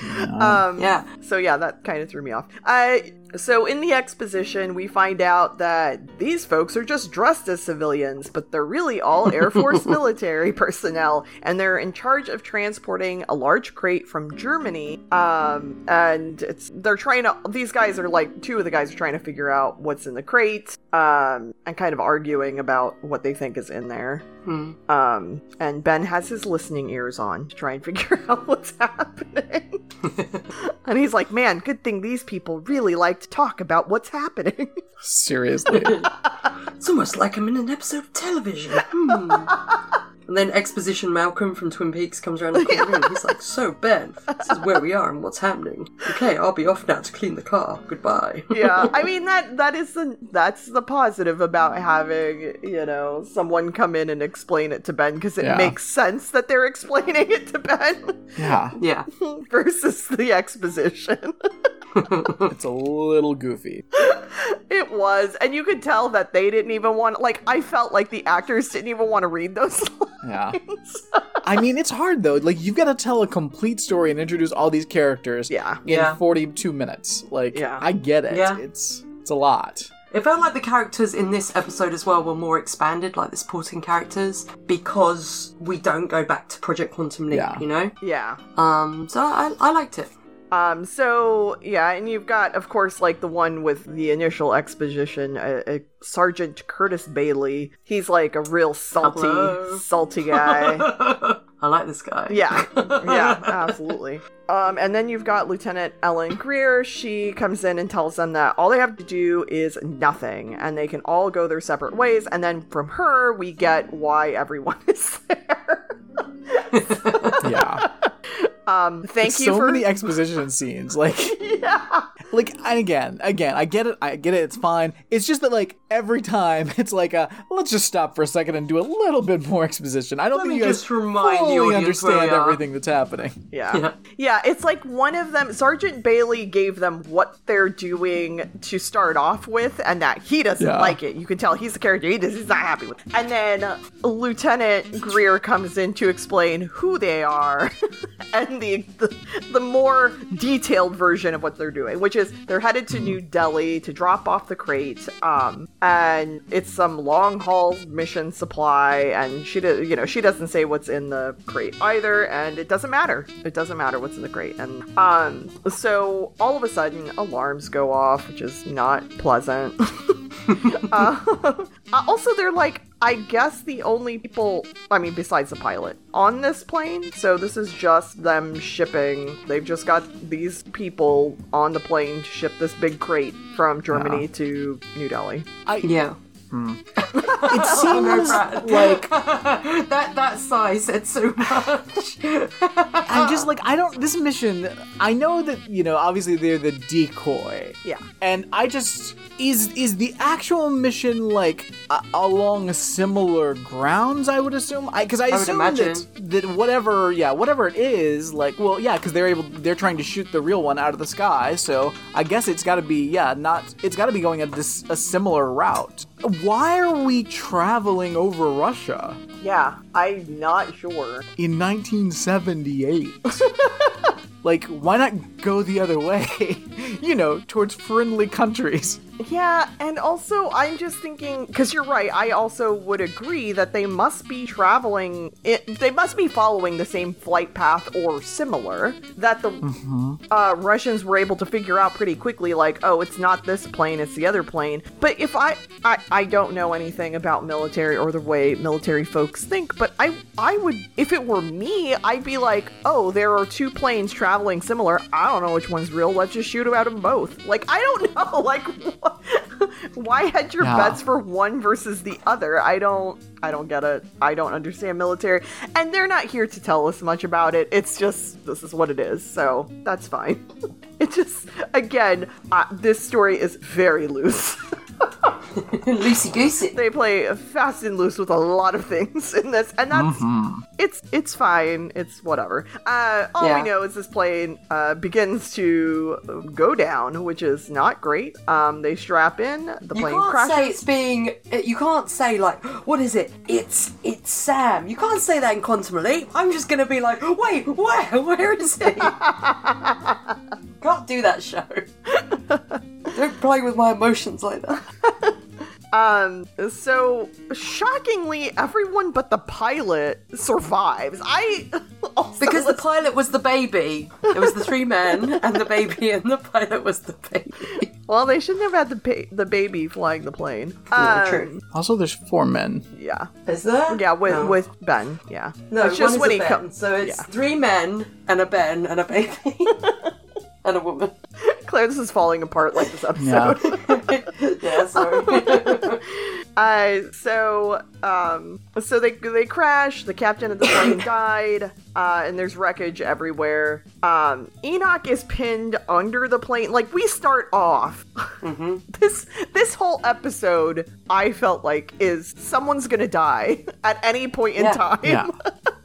um, Yeah. So yeah, that kind of threw me off. I so in the exposition we find out that these folks are just dressed as civilians, but they're really all Air Force military personnel, and they're in charge of transporting a large crate from Germany. Um, and it's they're trying to. These guys are like two of the guys are trying to figure out what's in the crate. Um, and kind of arguing about what they think is in there. Hmm. Um, and Ben has his listening ears on to try and figure out what's happening. and he's like, man, good thing these people really like to talk about what's happening. Seriously. It's almost like I'm in an episode of television. Hmm. And then Exposition Malcolm from Twin Peaks comes around the corner and he's like, So, Ben, this is where we are and what's happening. Okay, I'll be off now to clean the car. Goodbye. yeah, I mean that that is the that's the positive about having you know someone come in and explain it to Ben because it Yeah. makes sense that they're explaining it to Ben yeah. yeah. versus the exposition. It's a little goofy. It was, and you could tell that they didn't even want. Like, I felt like the actors didn't even want to read those Yeah. I mean, it's hard though. Like you've got to tell a complete story and introduce all these characters Yeah. in Yeah. 42 minutes. Like Yeah. I get it. Yeah. It's it's a lot. It felt like the characters in this episode as well were more expanded, like the supporting characters, because we don't go back to Project Quantum Leap, Yeah. you know? yeah. Um, so I, I liked it. Um. So yeah, and you've got, of course, like the one with the initial exposition, uh, uh, Sergeant Curtis Bailey. He's like a real salty, Hello. salty guy. I like this guy. Yeah, yeah, absolutely. Um, and then you've got Lieutenant Ellen Greer. She comes in and tells them that all they have to do is nothing, and they can all go their separate ways. And then from her, we get why everyone is there. Yeah. Um, thank you so for many exposition scenes. Like yeah, like and again, again, I get it. I get it. It's fine. It's just that like every time it's like a let's just stop for a second and do a little bit more exposition. I don't Let think me you guys just remind the fully audience understand we everything that's happening. Yeah. Yeah. yeah. it's like one of them, Sergeant Bailey gave them what they're doing to start off with, and that he doesn't Yeah. like it. You can tell he's the character, he does, he's not happy with it. And then Lieutenant Greer comes in to explain who they are and the, the the more detailed version of what they're doing, which is they're headed to New Delhi to drop off the crate, um, and it's some long haul mission supply, and she, do, you know, she doesn't say what's in the crate either, and it doesn't matter. It doesn't matter what's in the crate, and um, so all of a sudden alarms go off, which is not pleasant. uh, also, they're like, I guess the only people, I mean, besides the pilot, on this plane. So this is just them shipping. They've just got these people on the plane to ship this big crate from Germany to New Delhi. Yeah. It seems like that that sigh said so much. I'm just like I don't. This mission, I know that you know. Obviously, they're the decoy. Yeah. And I just is is the actual mission like uh, along similar grounds? I would assume. I because I, would assume that that whatever yeah whatever it is like well yeah because they're able they're trying to shoot the real one out of the sky. So I guess it's got to be yeah not it's got to be going a this a similar route. Why are we traveling over Russia Yeah, I'm not sure. in 1978? Like, why not go the other way? you know, towards friendly countries. Yeah, and also I'm just thinking because you're right. I also would agree that they must be traveling. It, they must be following the same flight path or similar. That the uh, Russians were able to figure out pretty quickly. Like, oh, it's not this plane; it's the other plane. But if I, I, I don't know anything about military or the way military folks think. But I, I would, if it were me, I'd be like, oh, there are two planes traveling similar. I don't know which one's real. Let's just shoot at them both. Like, I don't know. Like, what? why hedge your Yeah. bets for one versus the other? I don't. I don't get it. I don't understand military, and they're not here to tell us much about it. It's just this is what it is, so that's fine. It just again, uh, this story is very loose. Loosey goosey. they play fast and loose with a lot of things in this, and that's it's it's fine. It's whatever. Uh, all Yeah. we know is this plane uh, begins to go down, which is not great. Um, they strap in, the You plane can't crashes. say it's being. You can't say like, what is it? It's it's Sam. You can't say that in Quantum Leap. I'm just gonna be like, wait, where? Where is he? can't do that show. Don't play with my emotions like that. Um, so shockingly, everyone but the pilot survives. I also Because the pilot was the baby. It was the three men and the baby, and the pilot was the baby. well, they shouldn't have had the pa- the baby flying the plane. Yeah, Um, true. Also, there's four men. Yeah, Is there? yeah, with No. with Ben. Yeah, No, it's just one when is he a co- Ben. So it's yeah. three men and a Ben and a baby and a woman. Claire, this is falling apart like this episode. yeah, sorry. Uh, so, um, so they they crash. The captain of the plane died, uh, and there's wreckage everywhere. Um, Enoch is pinned under the plane. Like we start off, this this whole episode, I felt like is someone's gonna die at any point in Yeah. time. Yeah.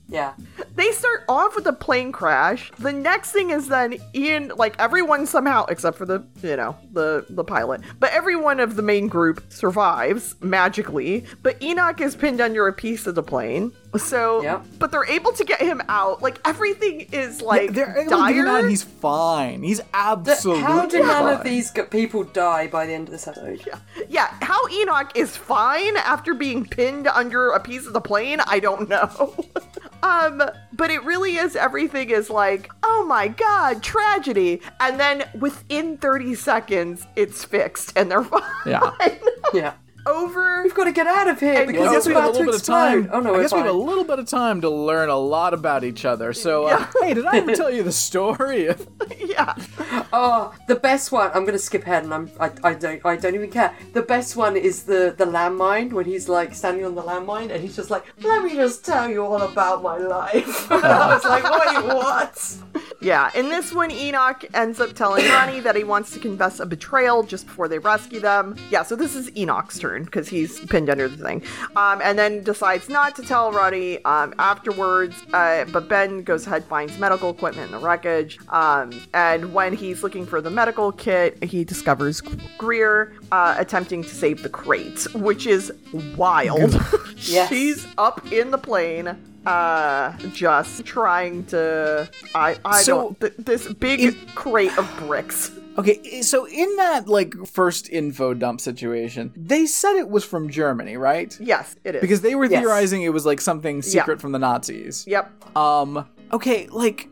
Yeah. They start off with a plane crash. The next thing is then Ian, like everyone somehow, except for the, you know, the the pilot, but everyone of the main group survives magically. But Enoch is pinned under a piece of the plane. So, Yep. but they're able to get him out. Like everything is like They're able to get him dire. out. He's fine. He's Th- absolutely How do none of these people die by the end of this episode? Yeah. yeah, how Enoch is fine after being pinned under a piece of the plane, I don't know. um, but it really is everything is like, oh my god, tragedy. And then within 30 seconds, it's fixed and they're fine. Yeah. Yeah. Over. We've got to get out of here And because I guess it's we have a about to little bit of explode. time. Oh no, I we're guess we have a little bit of time to learn a lot about each other. So, uh, hey, did I ever tell you the story? of- Yeah. Oh, the best one. I'm gonna skip ahead, and I'm. I, I don't. I don't even care. The best one is the the landmine when he's like standing on the landmine, and he's just like, "Let me just tell you all about my life." and I was like, "Wait, what?" Yeah, in this one, Enoch ends up telling Ronnie that he wants to confess a betrayal just before they rescue them. Yeah, so this is Enoch's turn because he's pinned under the thing. Um, and then decides not to tell Ronnie um, afterwards. Uh, but Ben goes ahead, finds medical equipment in the wreckage. Um, and when he's looking for the medical kit, he discovers Greer uh, attempting to save the crate, which is wild. Yes. She's up in the plane uh just trying to i i So- don't th- this big In- crate of bricks Okay, so in that like first info dump situation, they said it was from Germany, right? yes it is Because they were Yes. theorizing it was like something secret from the Nazis. yep Um. Okay. Like.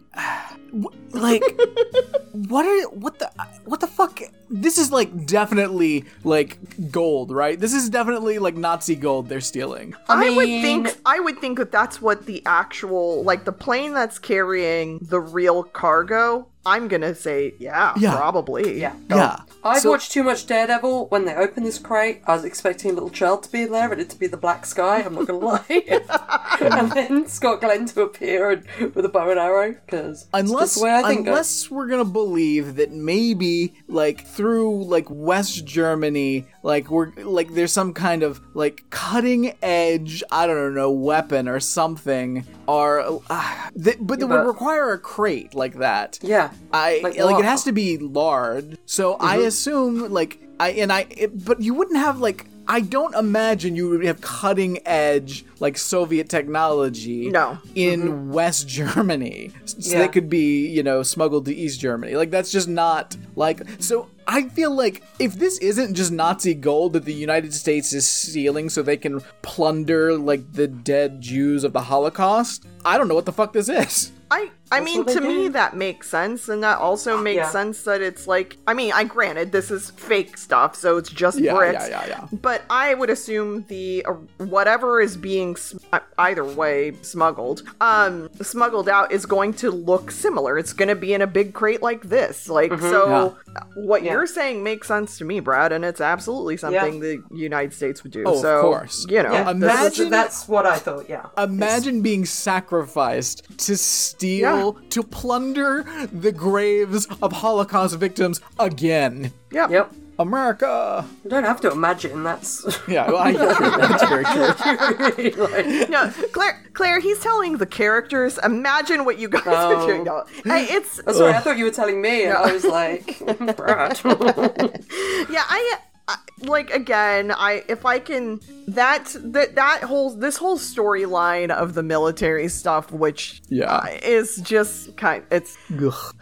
W- Like. what are what the what the fuck? This is like definitely like gold, right? This is definitely like Nazi gold they're stealing. I, would think I would think that that's what the actual like the plane that's carrying the real cargo. I'm gonna say yeah, Yeah. probably. Yeah. Yeah. I've So- watched too much Daredevil. When they opened this crate, I was expecting a little child to be there and it to be the black sky. I'm not gonna lie. and then Scott Glenn to appear and, with a bow and arrow because Unless, way I think. unless we're gonna believe that maybe like through like West Germany, like we're like there's some kind of like cutting edge, I don't know, weapon or something, or uh, that, but that would require a crate like that. yeah, I Like like, it has to be large. So I Mm-hmm. assume like I and I it, but you wouldn't have like I don't imagine you would have cutting edge like Soviet technology No. in West Germany. So Mm-hmm. Yeah. they could be, you know, smuggled to East Germany. Like that's just not like so I feel like if this isn't just Nazi gold that the United States is stealing so they can plunder like the dead Jews of the Holocaust, I don't know what the fuck this is. I I mean what they to me that makes sense and that also makes Yeah. sense that it's like I mean I granted this is fake stuff so it's just Yeah, bricks yeah, yeah, yeah. but I would assume the uh, whatever is being sm- uh, either way smuggled um smuggled out is going to look similar it's going to be in a big crate like this like so uh, what Yeah. you're saying makes sense to me Brad and it's absolutely something the United States would do Oh, of so course. you know yeah. this is- that's, Imagine- that's what I thought. Yeah. Imagine being sacrificed to steal, Yeah. to plunder the graves of Holocaust victims again. Yep. Yep. America. You don't have to imagine. That's Yeah, well, I, true, that's very true. like, No, Claire, Claire, he's telling the characters. Imagine what you guys Oh. are doing. No, hey, it's oh, sorry, I thought you were telling me, and I was like, Brad. yeah. I, I like again. I if I can that that that whole this whole storyline of the military stuff, which Yeah. uh, is just kind. It's Ugh.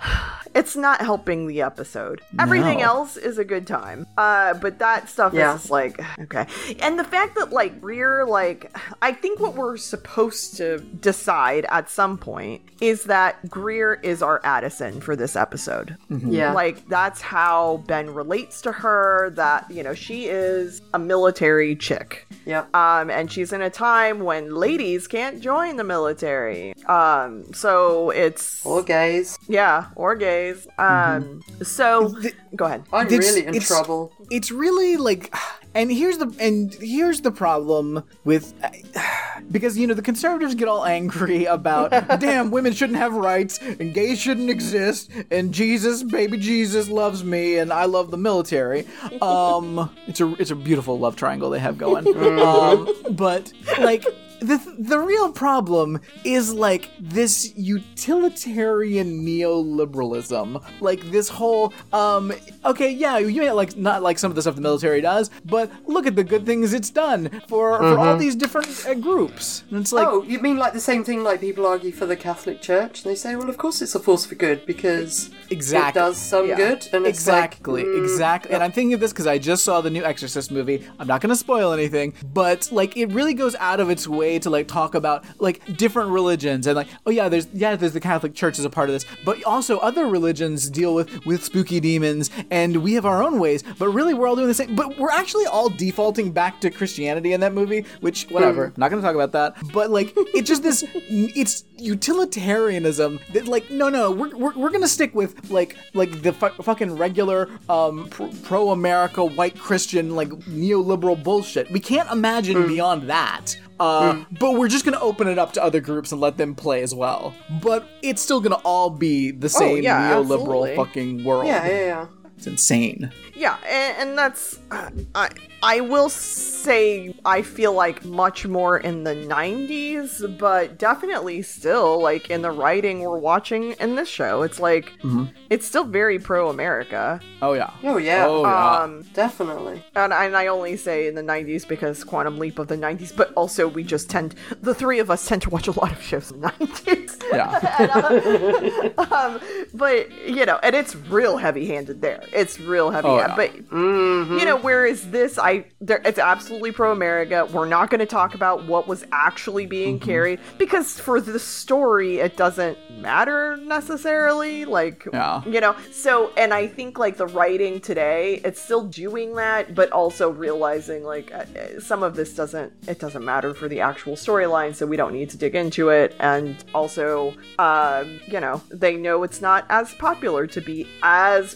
It's not helping the episode. Everything No. else is a good time. Uh, but that stuff Yeah. is like okay. And the fact that like Greer, like I think what we're supposed to decide at some point is that Greer is our Addison for this episode. yeah. Like that's how Ben relates to her. That you know she is a military chick. yeah. Um, and she's in a time when ladies can't join the military. Um, so it's Or gays. yeah, or gays. Um, so go ahead. I'm It's- really in it's- trouble. It's really like, and here's the and here's the problem with, because you know the conservatives get all angry about, damn, women shouldn't have rights and gays shouldn't exist and Jesus, baby Jesus loves me and I love the military. Um, it's a it's a beautiful love triangle they have going. um, but like. The, the real problem is like this utilitarian neoliberalism like this whole um okay yeah you may like not like some of the stuff the military does but look at the good things it's done for for all these different uh, groups and it's like oh, you mean like the same thing like people argue for the Catholic Church? And they say, well, of course it's a force for good because Exactly. it does some Yeah. good. And it's Exactly, like, mm, exactly. And I'm thinking of this because I just saw the new Exorcist movie. I'm not going to spoil anything, but like it really goes out of its way to like talk about like different religions and like oh yeah, there's yeah there's the Catholic Church as a part of this, but also other religions deal with with spooky demons and we have our own ways. But really, we're all doing the same. But we're actually all defaulting back to Christianity in that movie, which whatever. I'm not to talk about that. But like it's just this it's utilitarianism that like no no we're, we're, we're gonna stick with like like the fu- fucking regular um pro america white christian like neoliberal bullshit we can't imagine beyond that Uh, But we're just gonna open it up to other groups and let them play as well. But it's still gonna all be the same yeah, neoliberal absolutely. fucking world. Yeah, yeah, yeah. It's insane. Yeah, and, and that's uh, I I will say I feel like much more in the 90s, but definitely still like in the writing we're watching in this show. It's like it's still very pro America. Oh yeah. Oh, yeah. Oh yeah. Um Definitely. and, and I only say in the 90s because Quantum Leap of the 90s, but also we just tend the three of us tend to watch a lot of shows in the 90s. yeah. um, but you know, and it's real heavy-handed there. It's real heavy, Oh, yeah. but you know, whereas this, I there, it's absolutely pro-America. We're not going to talk about what was actually being Mm-hmm. carried because for the story, it doesn't matter necessarily. Like, Yeah. you know, so and I think like the writing today, it's still doing that, but also realizing like uh, uh, some of this doesn't it doesn't matter for the actual storyline, so we don't need to dig into it. And also, um, you know, they know it's not as popular to be as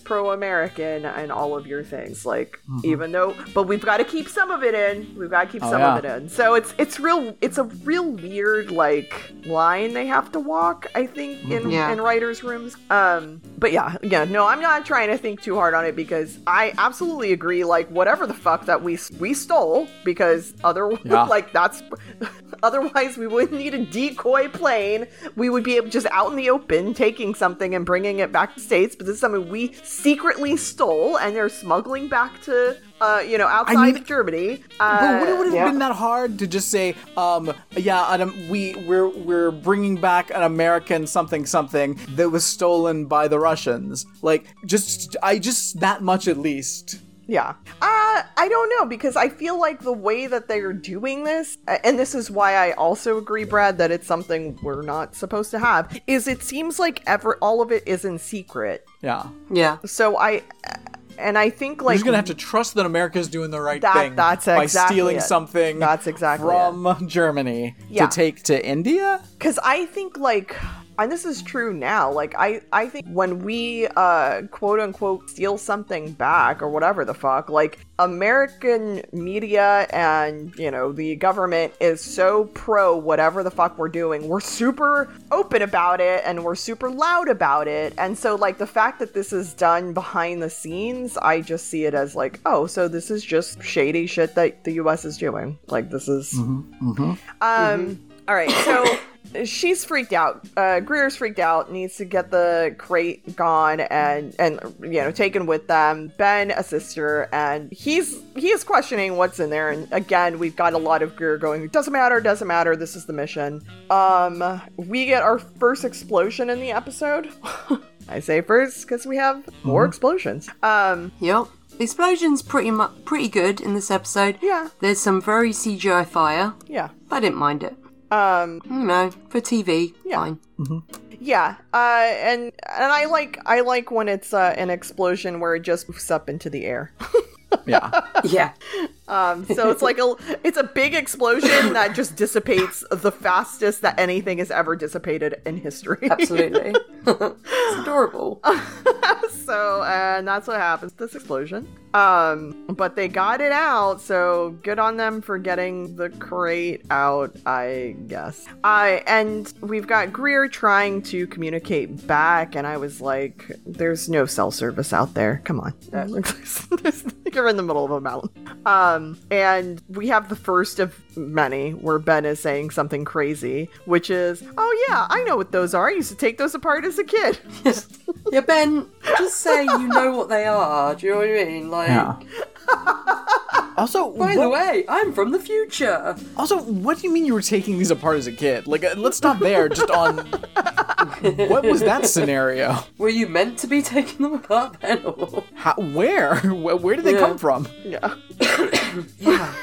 pro-American and all of your things. Like, even though, but we've got to keep some of it in. We've got to keep Oh, some yeah. of it in. So it's it's real. It's a real weird like line they have to walk. I think in Yeah. in writers' rooms. Um, but yeah, yeah, no, I'm not trying to think too hard on it because I absolutely agree. Like whatever the fuck that we we stole, because other Yeah. like that's otherwise we wouldn't need a decoy plane. We would be just out in the open taking something and bringing it back to states. But this is something we secretly stole and they're smuggling back to. Uh, you know, outside mean- of Germany. But Uh, would it would have yeah. been that hard to just say, um, yeah, an, um, we we're we're bringing back an American something something that was stolen by the Russians. Like, just I just that much at least. Yeah. Uh, I don't know because I feel like the way that they're doing this, and this is why I also agree, Brad, that it's something we're not supposed to have, is it seems like ever all of it is in secret. Yeah, Yeah. So I, and I think we're like just gonna have to trust that America's doing the right That- thing that's by exactly stealing it. something. That's exactly from Germany Yeah. to take to India. because I think like and this is true now like i i think when we uh quote unquote steal something back or whatever the fuck like american media and you know the government is so pro whatever the fuck we're doing. We're super open about it and we're super loud about it. And so like the fact that this is done behind the scenes i just see it as like oh so this is just shady shit that the us is doing. Like this is mm-hmm um all right so she's freaked out. Uh, Greer's freaked out. Needs to get the crate gone and and you know taken with them. Ben assists her, and he's he is questioning what's in there. And again, we've got a lot of Greer going. Doesn't matter. Doesn't matter. This is the mission. Um, we get our first explosion in the episode. I say first because we have more explosions. Um, Yep. The explosion's pretty mu- pretty good in this episode. Yeah. There's some very CGI fire. yeah. I didn't mind it. Um, You know, for TV, Yeah. fine. Yeah, uh, and and I like I like when it's uh, an explosion where it just moves up into the air. Yeah, Yeah. Um, so it's like a it's a big explosion that just dissipates the fastest that anything has ever dissipated in history. Absolutely. it's adorable. so and that's what happens. This explosion. Um, but they got it out, so good on them for getting the crate out. I guess. I and we've got Greer trying to communicate back, and I was like, "There's no cell service out there. Come on, you're in the middle of a mountain." Um, and we have the first of many where Ben is saying something crazy, which is, "Oh yeah, I know what those are. I used to take those apart as a kid." Yeah, Ben, just say you know what they are. Do you know what I mean? Like, yeah. Also, by the way, I'm from the future. Also, what do you mean you were taking these apart as a kid? Like, uh, let's stop there. Just on what was that scenario? Were you meant to be taking them apart, Ben? Or... How, where? Where, where did they Yeah. come from? yeah. Yeah.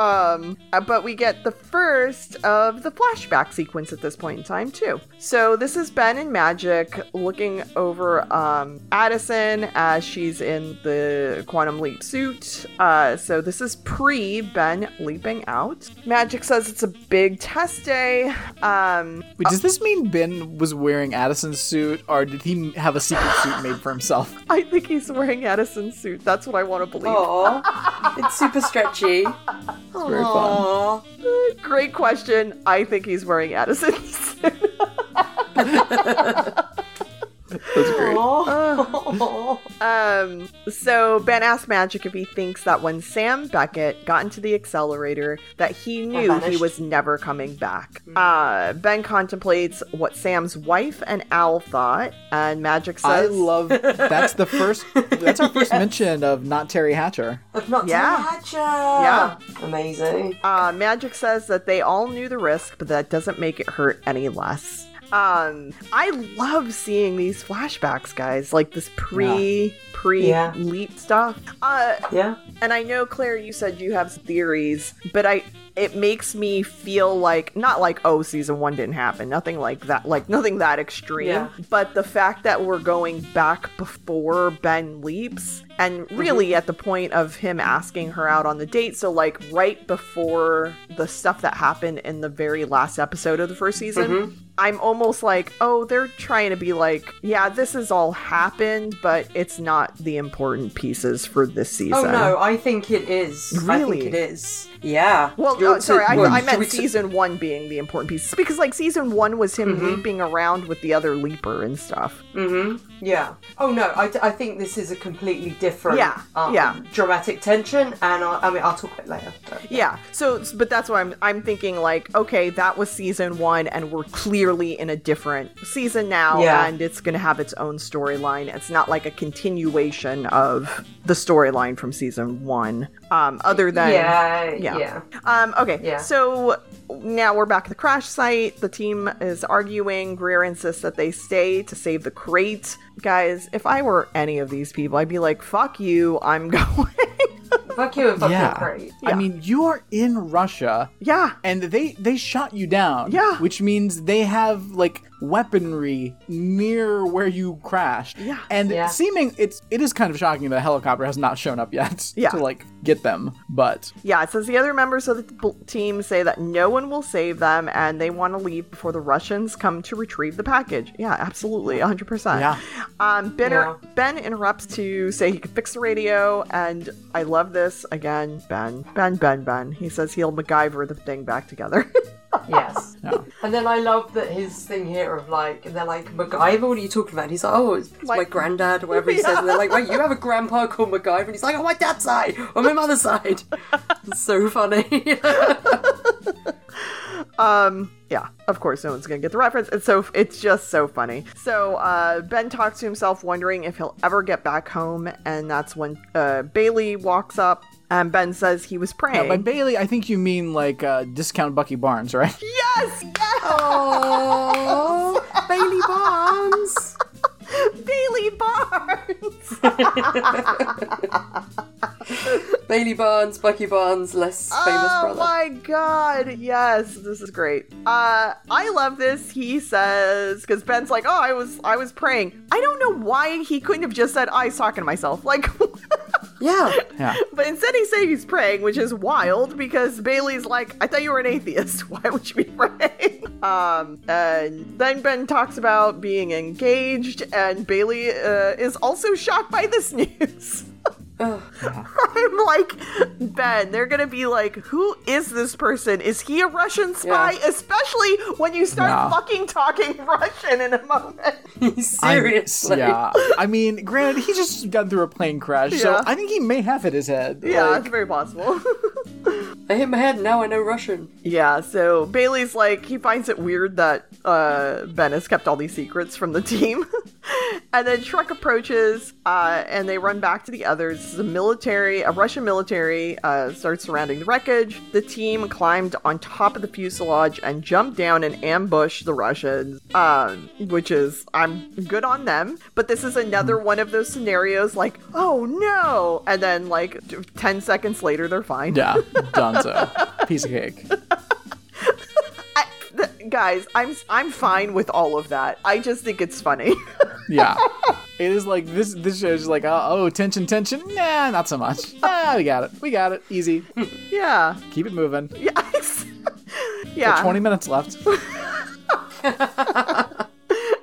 Um, uh, but we get the first of the flashback sequence at this point in time too. So this is Ben and Magic looking over um, Addison as she's in the quantum leap suit. Uh, so this is pre Ben leaping out. Magic says it's a big test day. Um, Wait, does this mean Ben was wearing Addison's suit, or did he have a secret suit made for himself? I think he's wearing Addison's suit. That's what I want to believe. Aw, it's super stretchy. It's very fun. Great question. I think he's wearing Addison's. That's great. Aw. Um, so Ben asks Magic if he thinks that when Sam Beckett got into the accelerator, that he knew he was never coming back. Uh, ben contemplates what Sam's wife and Al thought, and Magic says, I love that's the first that's our first mention of not Teri Hatcher. I've not Yeah. Hatcher. Yeah. Amazing. uh, Magic says that they all knew the risk, but that doesn't make it hurt any less. Um, I love seeing these flashbacks, guys, like this pre pre Yeah. leap stuff. Uh, Yeah. And I know Claire, you said you have theories, but I it makes me feel like not like oh season one didn't happen, nothing like that, like nothing that extreme. Yeah. But the fact that we're going back before Ben leaps, and really at the point of him asking her out on the date, so like right before the stuff that happened in the very last episode of the first season. I'm almost like, oh, they're trying to be like, yeah, this has all happened, but it's not the important pieces for this season. Oh no, I think it is. I Really? think it is. Yeah. Well, uh, to- sorry, I, I meant season one being the important piece because, like, season one was him Mm-hmm. leaping around with the other leaper and stuff. Mm-hmm. Yeah. Oh no, I, I think this is a completely different. Yeah, um, yeah. Dramatic tension, and I, I mean, I'll talk about it later. but- Yeah, so, but that's why I'm I'm thinking like, okay, that was season one, and we're clearly in a different season now, Yeah. and it's gonna have its own storyline. It's not like a continuation of the storyline from season one. Um, other than yeah, yeah. Yeah. Um, okay, Yeah. so now we're back at the crash site. The team is arguing. Greer insists that they stay to save the crate. Guys, if I were any of these people, I'd be like, fuck you, I'm going. Fuck you and fuck Yeah. your crate. Yeah. I mean, you are in Russia yeah. and they they shot you down. Yeah. Which means they have like weaponry near where you crashed. Yeah. And Yeah. seeming it's it is kind of shocking that a helicopter has not shown up yet Yeah. to like get them. But Yeah, it says the other members of the team say that no one will save them and they want to leave before the Russians come to retrieve the package. Yeah, absolutely, 100%. Yeah. Um, ben, Yeah. ben interrupts to say he can fix the radio, and I love this. Again, Ben, Ben, Ben, Ben. He says he'll MacGyver the thing back together. Yes. Yeah. And then I love that his thing here of like, and they're like, MacGyver, what are you talking about? And he's like, oh, it's, it's my granddad, or whatever he says. And they're like, wait, you have a grandpa called MacGyver? And he's like, on my dad's side, on my mother's side. It's so funny. Um, yeah, of course, no one's gonna get the reference. It's so it's just so funny. So uh, Ben talks to himself, wondering if he'll ever get back home, and that's when uh, Bailey walks up, and Ben says he was praying. by Bailey, I think you mean like uh, discount Bucky Barnes, right? yes, yes, oh, Bailey Barnes. Bailey Barnes. Bailey Barnes, Bucky Barnes, less famous brother. oh my god, yes, this is great. Uh, I love this. He says because Ben's like, oh, I was I was praying. I don't know why he couldn't have just said I was talking to myself, like. Yeah. Yeah. But instead, he said he's praying, which is wild because Bailey's like, I thought you were an atheist. Why would you be praying? Um, and then Ben talks about being engaged, and Bailey uh, is also shocked by this news. Ugh. I'm like, Ben, they're gonna be like, who is this person? Is he a Russian spy? Yeah. Especially when you start Yeah. fucking talking Russian in a moment. I'm- Seriously. yeah. I mean, granted, he just got through a plane crash, so I think he may have it in his head. Yeah, Like, it's very possible. I hit my head, now I know Russian. Yeah, so Bailey's like, he finds it weird that uh, Ben has kept all these secrets from the team. and then Shrek approaches, uh, and they run back to the others. The military, a Russian military, uh, starts surrounding the wreckage. The team climbed on top of the fuselage and jumped down and ambushed the Russians, um, which is, I'm good on them. But this is another one of those scenarios like, oh no! And then, like, t- 10 seconds later, they're fine. Yeah, Donzo. Piece of cake. I, th- guys, I'm I'm fine with all of that. I just think it's funny. Yeah. It is like this. This show is like, oh, oh, tension, tension. Nah, not so much. Ah, we got it. We got it. Easy. yeah, Keep it moving. yeah, yeah. Twenty minutes left.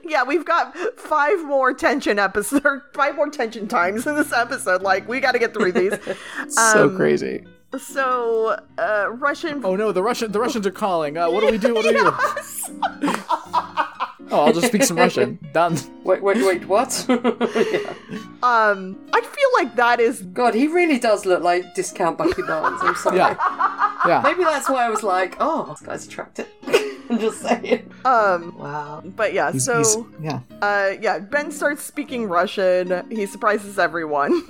Yeah, we've got five more tension episodes, five more tension times in this episode. Like, we got to get through these. so Um, crazy. so uh, Russian. Oh no, the Russian the Russians are calling. Uh, what do we do? What do we do? Oh, I'll just speak some Russian. Done. Wait, wait, wait, what? yeah. Um, I feel like that is God, he really does look like discount Bucky Barnes. I'm sorry. Yeah. Yeah. Maybe that's why I was like, oh, this guy's attractive. I'm just saying. um. Wow. But yeah, He's- so he's- yeah. uh, yeah, Ben starts speaking Russian. He surprises everyone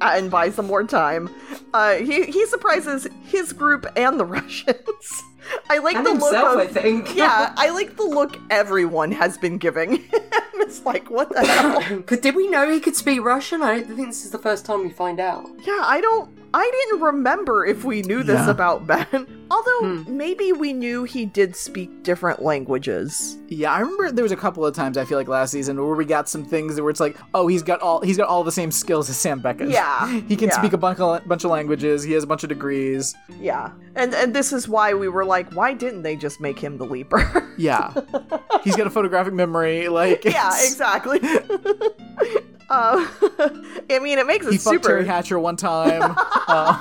and buys some more time. Uh, he he surprises his group and the Russians. I like And the himself, look I think. yeah, I like the look everyone has been giving. it's like what the hell? But did we know he could speak Russian? I don't think this is the first time we find out. Yeah, I don't. I didn't remember if we knew this Yeah. about Ben. Although Hmm. maybe we knew he did speak different languages. Yeah, I remember there was a couple of times I feel like last season where we got some things where it's like, oh, he's got all he's got all the same skills as Sam Beckett. Yeah, he can yeah. speak a bunch of, bunch of languages. He has a bunch of degrees. Yeah, and and this is why we were like, why didn't they just make him the leaper? Yeah, he's got a photographic memory. Like, yeah, exactly. Um, I mean, it makes it He fucked super. Teri Hatcher one time. uh,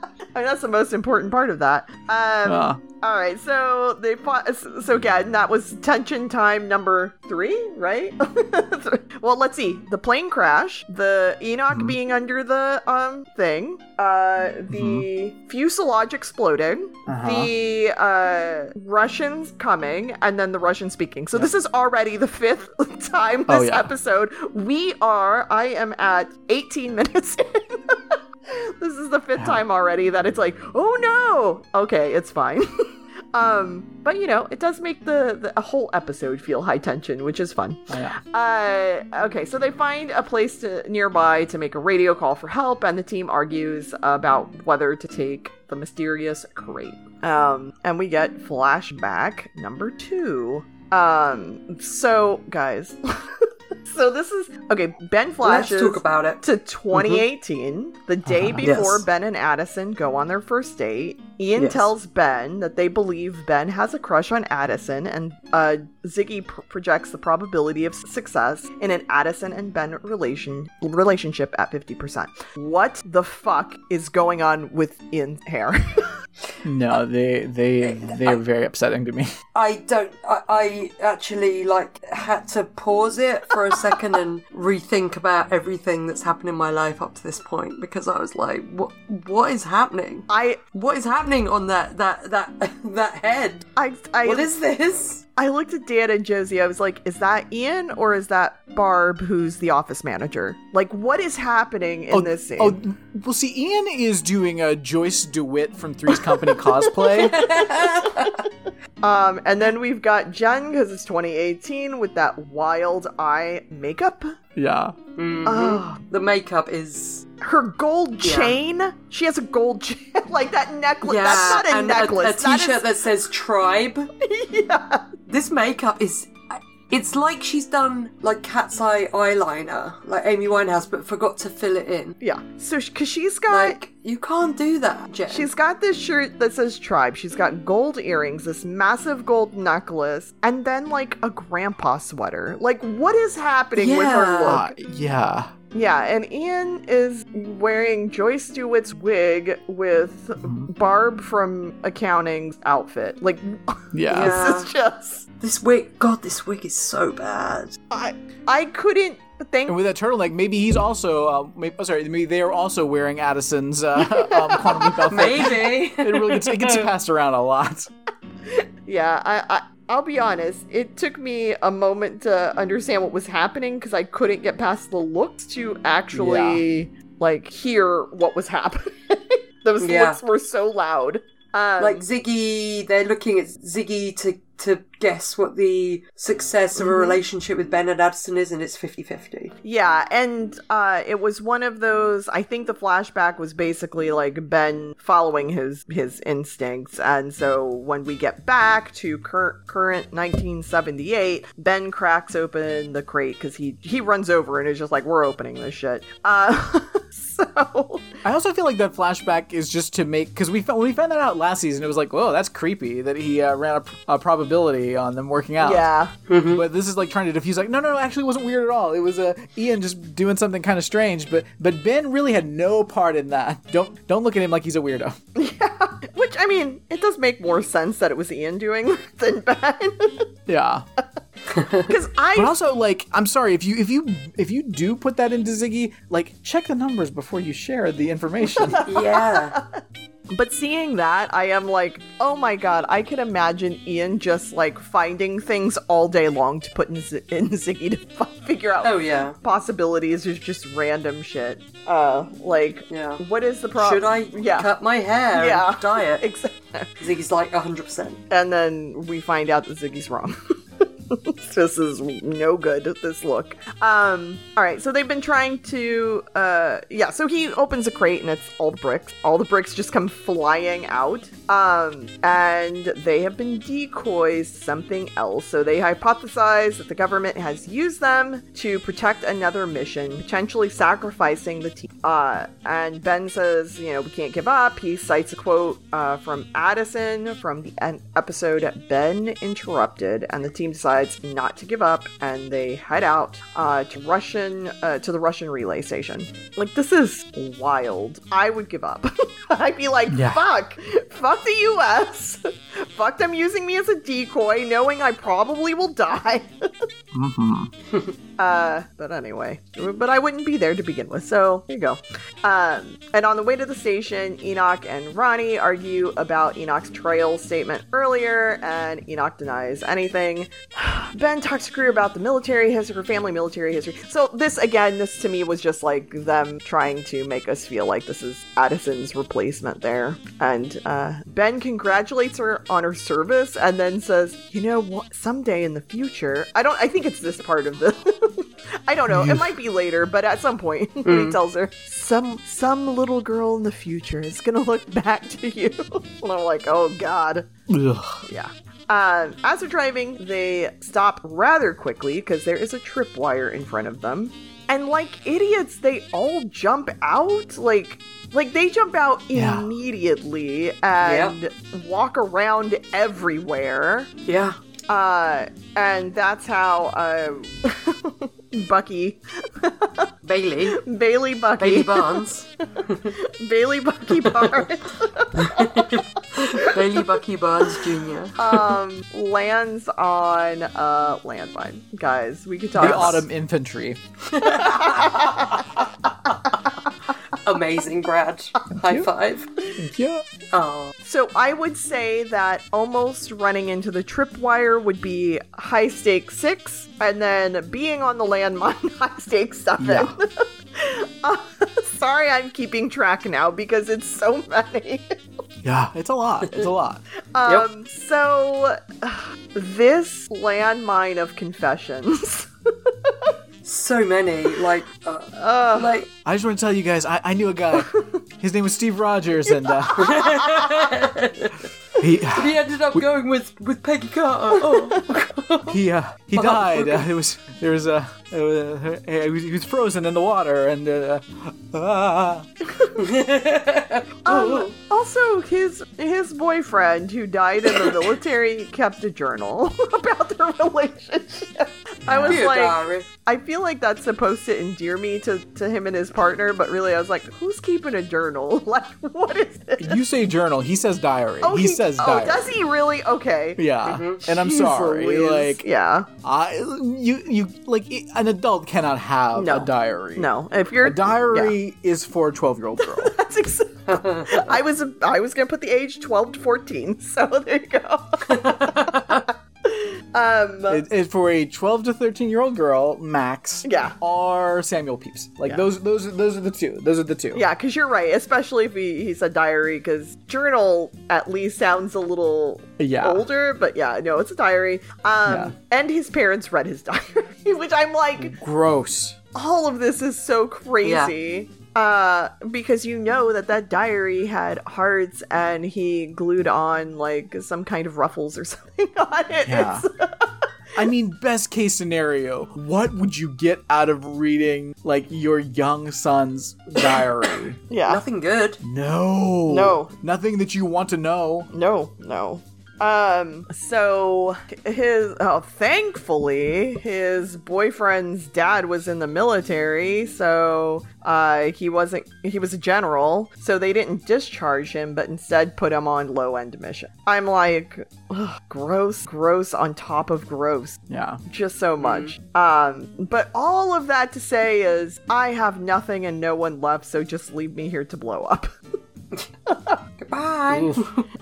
I mean, that's the most important part of that. Um, uh, All right, so they fought. So again, that was tension time number three, right? well, let's see. The plane crash, the Enoch being under the um thing, uh, the fuselage exploding, Uh-huh. the uh Russians coming, and then the Russian speaking. So this is already the fifth time Oh, this yeah. episode. We are. I am at 18 minutes in. this is the fifth time already that it's like, oh no. Okay, it's fine. um, but you know, it does make the, the a whole episode feel high tension, which is fun. oh, yeah. Uh, okay, so they find a place to, nearby to make a radio call for help, and the team argues about whether to take the mysterious crate. Um, and we get flashback number two. Um, so guys, so this is okay. Ben Let's flashes talk about it. to 2018, the day Uh-huh. before Yes. Ben and Addison go on their first date. Ian Yes. tells Ben that they believe Ben has a crush on Addison, and uh, Ziggy pr- projects the probability of success in an Addison and Ben relation relationship at 50%. What the fuck is going on with Ian's hair? No, they they they're very upsetting to me. I don't. I, I actually like had to pause it for a second and rethink about everything that's happened in my life up to this point because I was like, what What is happening? I What is happening on that that that that head? I I What is this? I looked at Dan and Josie. I was like, is that Ian or is that Barb, who's the office manager? Like, what is happening in this scene? Oh, well, see, Ian is doing a Joyce DeWitt from Three's Company cosplay. Um, and then we've got Jen because it's 2018 with that wild eye makeup. yeah. Mhm. Oh, The makeup is her gold Yeah. chain. She has a gold chain, like that necklace. yeah, That's not a and necklace. A, a t-shirt that that says tribe. yeah. This makeup is. It's like she's done like cat's eye eyeliner, like Amy Winehouse, but forgot to fill it in. Yeah. So, because she's got. Like you can't do that, Jen. She's got this shirt that says tribe. She's got gold earrings, this massive gold necklace, and then like a grandpa sweater. Like, what is happening with her Yeah. look? Uh, yeah. Yeah, and Ian is wearing Joyce Stewart's wig with Barb from accounting's outfit. Like, Yeah. Yeah. this is just. This wig. God, this wig is so bad. I I couldn't think. And with that turtleneck, maybe he's also. Uh, maybe, oh, sorry, maybe they are also wearing Addison's uh, um, quantum leap outfit. Maybe. It really gets, it gets passed around a lot. Yeah, I, I I'll be honest. It took me a moment to understand what was happening because I couldn't get past the looks to actually like hear what was happening. Those Yeah. looks were so loud. Um, like Ziggy, they're looking at Ziggy to to guess what the success of a relationship with Ben and Addison is, and it's 50-50. Yeah, and uh, it was one of those. I think the flashback was basically like Ben following his his instincts, and so when we get back to cur- current 1978, Ben cracks open the crate because he he runs over and is just like, "We're opening this shit." Uh, so so I also feel like that flashback is just to make because we found, when we found that out last season, it was like, whoa, that's creepy that he uh, ran a, pr- a probability on them working out. yeah. But this is like trying to diffuse, like, no, no, no, actually, it wasn't weird at all. It was uh, Ian just doing something kind of strange. But but Ben really had no part in that. Don't don't look at him like he's a weirdo. Yeah, which I mean, it does make more sense that it was Ian doing than Ben. yeah. Because I But also, like, I'm sorry if you if you if you do put that into Ziggy, like, check the numbers before you share the information. Yeah. But seeing that, I am like, oh my god, I can imagine Ian just like finding things all day long to put in, Z- in Ziggy to f- figure out Oh yeah. possibilities is just random shit. Uh, like, Yeah. what is the problem? Should I Yeah. cut my hair? Yeah. And dye it? Exactly. Ziggy's like 100%. And then we find out that Ziggy's wrong. this is no good this look. Um all right so they've been trying to uh yeah so he opens a crate and it's all the bricks. All the bricks just come flying out um and they have been decoys something else. So they hypothesize that the government has used them to protect another mission potentially sacrificing the team. Uh and ben says you know we can't give up. He cites a quote uh, from addison from the en- episode ben interrupted and the team decides not to give up and they head out uh, to russian uh, to the russian relay station. Like this is wild. I would give up. I'd be like Yeah. fuck. Fuck the us fuck them using me as a decoy knowing i probably will die uh, but anyway, but I wouldn't be there to begin with, so here you go. Um, and on the way to the station, Enoch and Ronnie argue about Enoch's trail statement earlier, and Enoch denies anything. Ben talks to Greer about the military history, her family military history. So this again, this to me was just like them trying to make us feel like this is Addison's replacement there. And uh, Ben congratulates her on her service, and then says, "You know what? Someday in the future, I don't. I think it's this part of the." I don't know. It might be later, but at some point when he tells her some some little girl in the future is gonna look back to you, and I'm like, oh god, Ugh. yeah. Um, as they're driving, they stop rather quickly because there is a tripwire in front of them, and like idiots, they all jump out like. Like they jump out Yeah. immediately and walk around everywhere. Yeah. Uh, and that's how uh, Bucky, Bailey. Bailey Bucky, Bailey Barnes. Bailey Bucky Barnes, Bailey Bucky Barnes Jr. um, lands on a landmine. Guys, we could talk. The Autumn Infantry. Amazing, Brad. High five. Yeah. Oh. So I would say that almost running into the tripwire would be high stake six, and then being on the landmine high stake seven. Yeah. Uh, sorry, I'm keeping track now because it's so many. Yeah, it's a lot. It's a lot. Um, so this landmine of confessions. So many. Like, uh, uh, like, I just want to tell you guys, I, I knew a guy. His name was Steve Rogers, and uh, he he ended up going with, with Peggy Carter. Oh. he uh, he died. Uh, it was there was a it was, uh, he was- he was frozen in the water, and uh, ah. um, also, his his boyfriend who died in the military kept a journal about their relationship. I was Dear like, diary. I feel like that's supposed to endear me to, to him and his partner, but really I was like, who's keeping a journal? Like, what is this? you say journal. He says diary. Oh, he, says oh, diary. does he really? Okay. Yeah, Mm-hmm. and I'm Jeez sorry. Louise. Like, yeah, I you you like it, an adult cannot have No. a diary. no. If you're A diary is for a 12 year old girl. That's ex- I was I was gonna put the age twelve to fourteen, so there you go. Um, it, it's for a 12 to 13 year old girl, max. Yeah. Or Samuel Pepys. Like Yeah. those those are those are the two. Those are the two. yeah, because you're right, especially if he, he said diary, because journal at least sounds a little Yeah. older, but yeah, no, it's a diary. Um, Yeah. and his parents read his diary, which I'm like, Gross. all of this is so crazy. Uh, because you know that that diary had hearts and he glued on like some kind of ruffles or something on it. Yeah. I mean, best case scenario, what would you get out of reading like your young son's diary? Yeah. Nothing good. no. No. Nothing that you want to know. No, no. Um, so his oh thankfully his boyfriend's dad was in the military, so uh he wasn't he was a general, so they didn't discharge him, but instead put him on low end mission. I'm like ugh, gross, gross on top of gross. Yeah. Just so much. Um, but all of that to say is I have nothing and no one left, so just leave me here to blow up. Goodbye.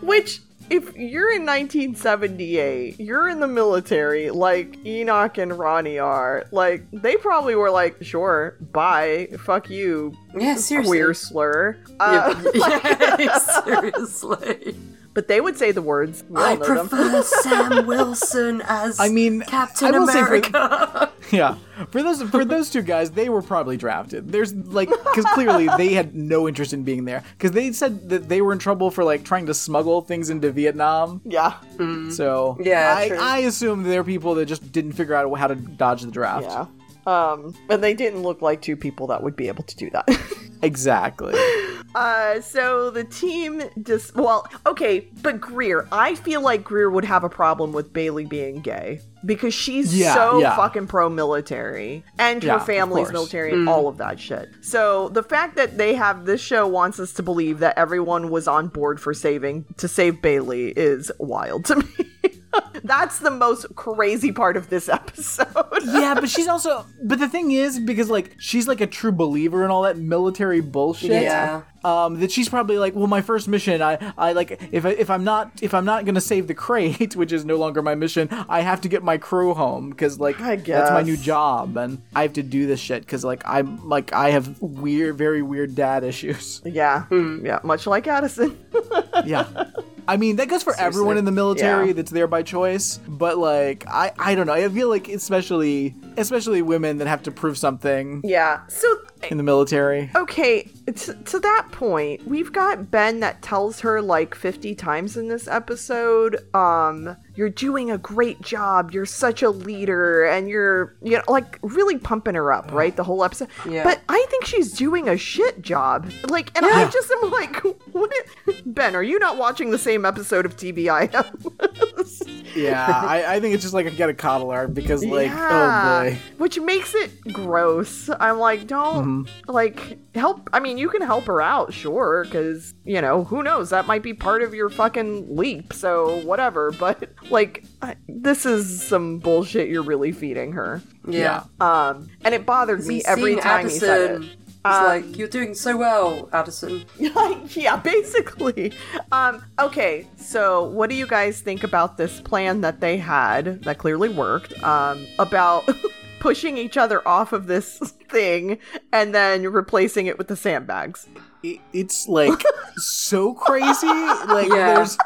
Which, if you're in 1978, you're in the military, like Enoch and Ronnie are, like, they probably were like, sure, bye, fuck you, Yeah, seriously. queer slur. Uh, Yeah, seriously. But they would say the words. We all I prefer Sam Wilson as I mean, Captain I will say for- America. Yeah. For those for those two guys, they were probably drafted. There's like cuz clearly they had no interest in being there cuz they said that they were in trouble for like trying to smuggle things into Vietnam. Yeah, So, Yeah, I. I assume they're people that just didn't figure out how to dodge the draft. yeah. Um, and they didn't look like two people that would be able to do that. Exactly. Uh, so the team just well, okay, but Greer, I feel like Greer would have a problem with Bailey being gay because she's Yeah, so yeah. fucking pro-military and Yeah, her family's military and all of that shit. So the fact that they have this show wants us to believe that everyone was on board for saving to save Bailey is wild to me. That's the most crazy part of this episode. yeah, but she's also but the thing is because like she's like a true believer in all that military bullshit. Yeah. Um, that she's probably like, well, my first mission, I, I like, if I, if I'm not, if I'm not gonna save the crate, which is no longer my mission, I have to get my crew home because like I that's my new job, and I have to do this shit because like I'm like I have weird, very weird dad issues. yeah, yeah, much like Addison. yeah. I mean, that goes for everyone in the military Yeah. that's there by choice, but like I I don't know. I feel like especially especially women that have to prove something yeah. So in the military. Okay, to, to that point, we've got Ben that tells her like 50 times in this episode, um, you're doing a great job, you're such a leader, and you're, you know, like really pumping her up, right? The whole episode. Yeah. But I think she's doing a shit job. Like, and I just am like, what? Ben, are you not watching the same episode of TBI? Yeah, I, I think it's just like I gotta coddle her because like oh Yeah. oh boy. Which makes it gross. I'm like, don't mm-hmm. like help. I mean, you can help her out, sure, because you know who knows that might be part of your fucking leap. So whatever. But like, I, this is some bullshit you're really feeding her. Yeah. Um, and it bothered me every seen time he said it. He's Um, like, you're doing so well, Addison. yeah, basically. Um, okay, so what do you guys think about this plan that they had that clearly worked? Um, about pushing each other off of this thing and then replacing it with the sandbags. It, it's like so crazy. Like Yeah. there's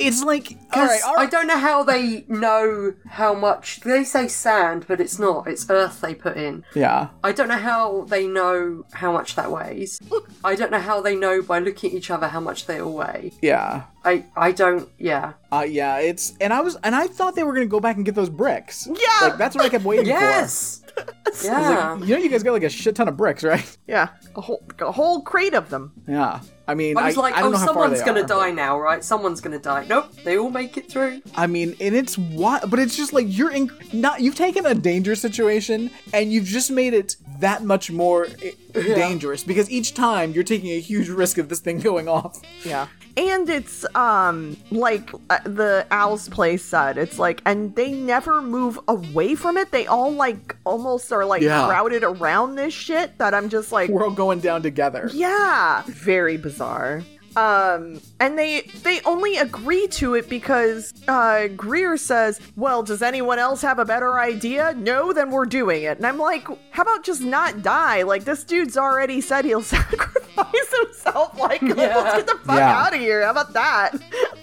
it's mm. like all right, all I don't know how they know how much. They say sand, but it's not. It's earth they put in. Yeah. I don't know how they know how much that weighs. I don't know how they know by looking at each other how much they all weigh. Yeah. I I don't. Yeah. Uh, yeah, it's and I was and I thought they were gonna go back and get those bricks. Yeah! like that's what I kept waiting Yes. for. Yes. yeah. like, you know, you guys got like a shit ton of bricks, right? Yeah, a whole a whole crate of them. Yeah. I mean, I was like, I don't oh, know how far someone's gonna are, die now, right? Someone's gonna die. Nope, they all make it through. I mean, and it's what, but it's just like you're in. Not you've taken a dangerous situation and you've just made it that much more eh, dangerous because each time you're taking a huge risk of this thing going off. Yeah. And it's um like uh, the Al's Place said it's like and they never move away from it. They all like almost are like Yeah. crowded around this shit that I'm just like We're all going down together. yeah, very bizarre. Um, and they they only agree to it because uh, Greer says, "Well, does anyone else have a better idea? No, then we're doing it." And I'm like, "How about just not die? Like this dude's already said he'll sacrifice himself. Like, let's get the fuck Yeah. out of here. How about that?"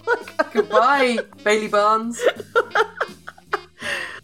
like, Goodbye, Bailey Barnes.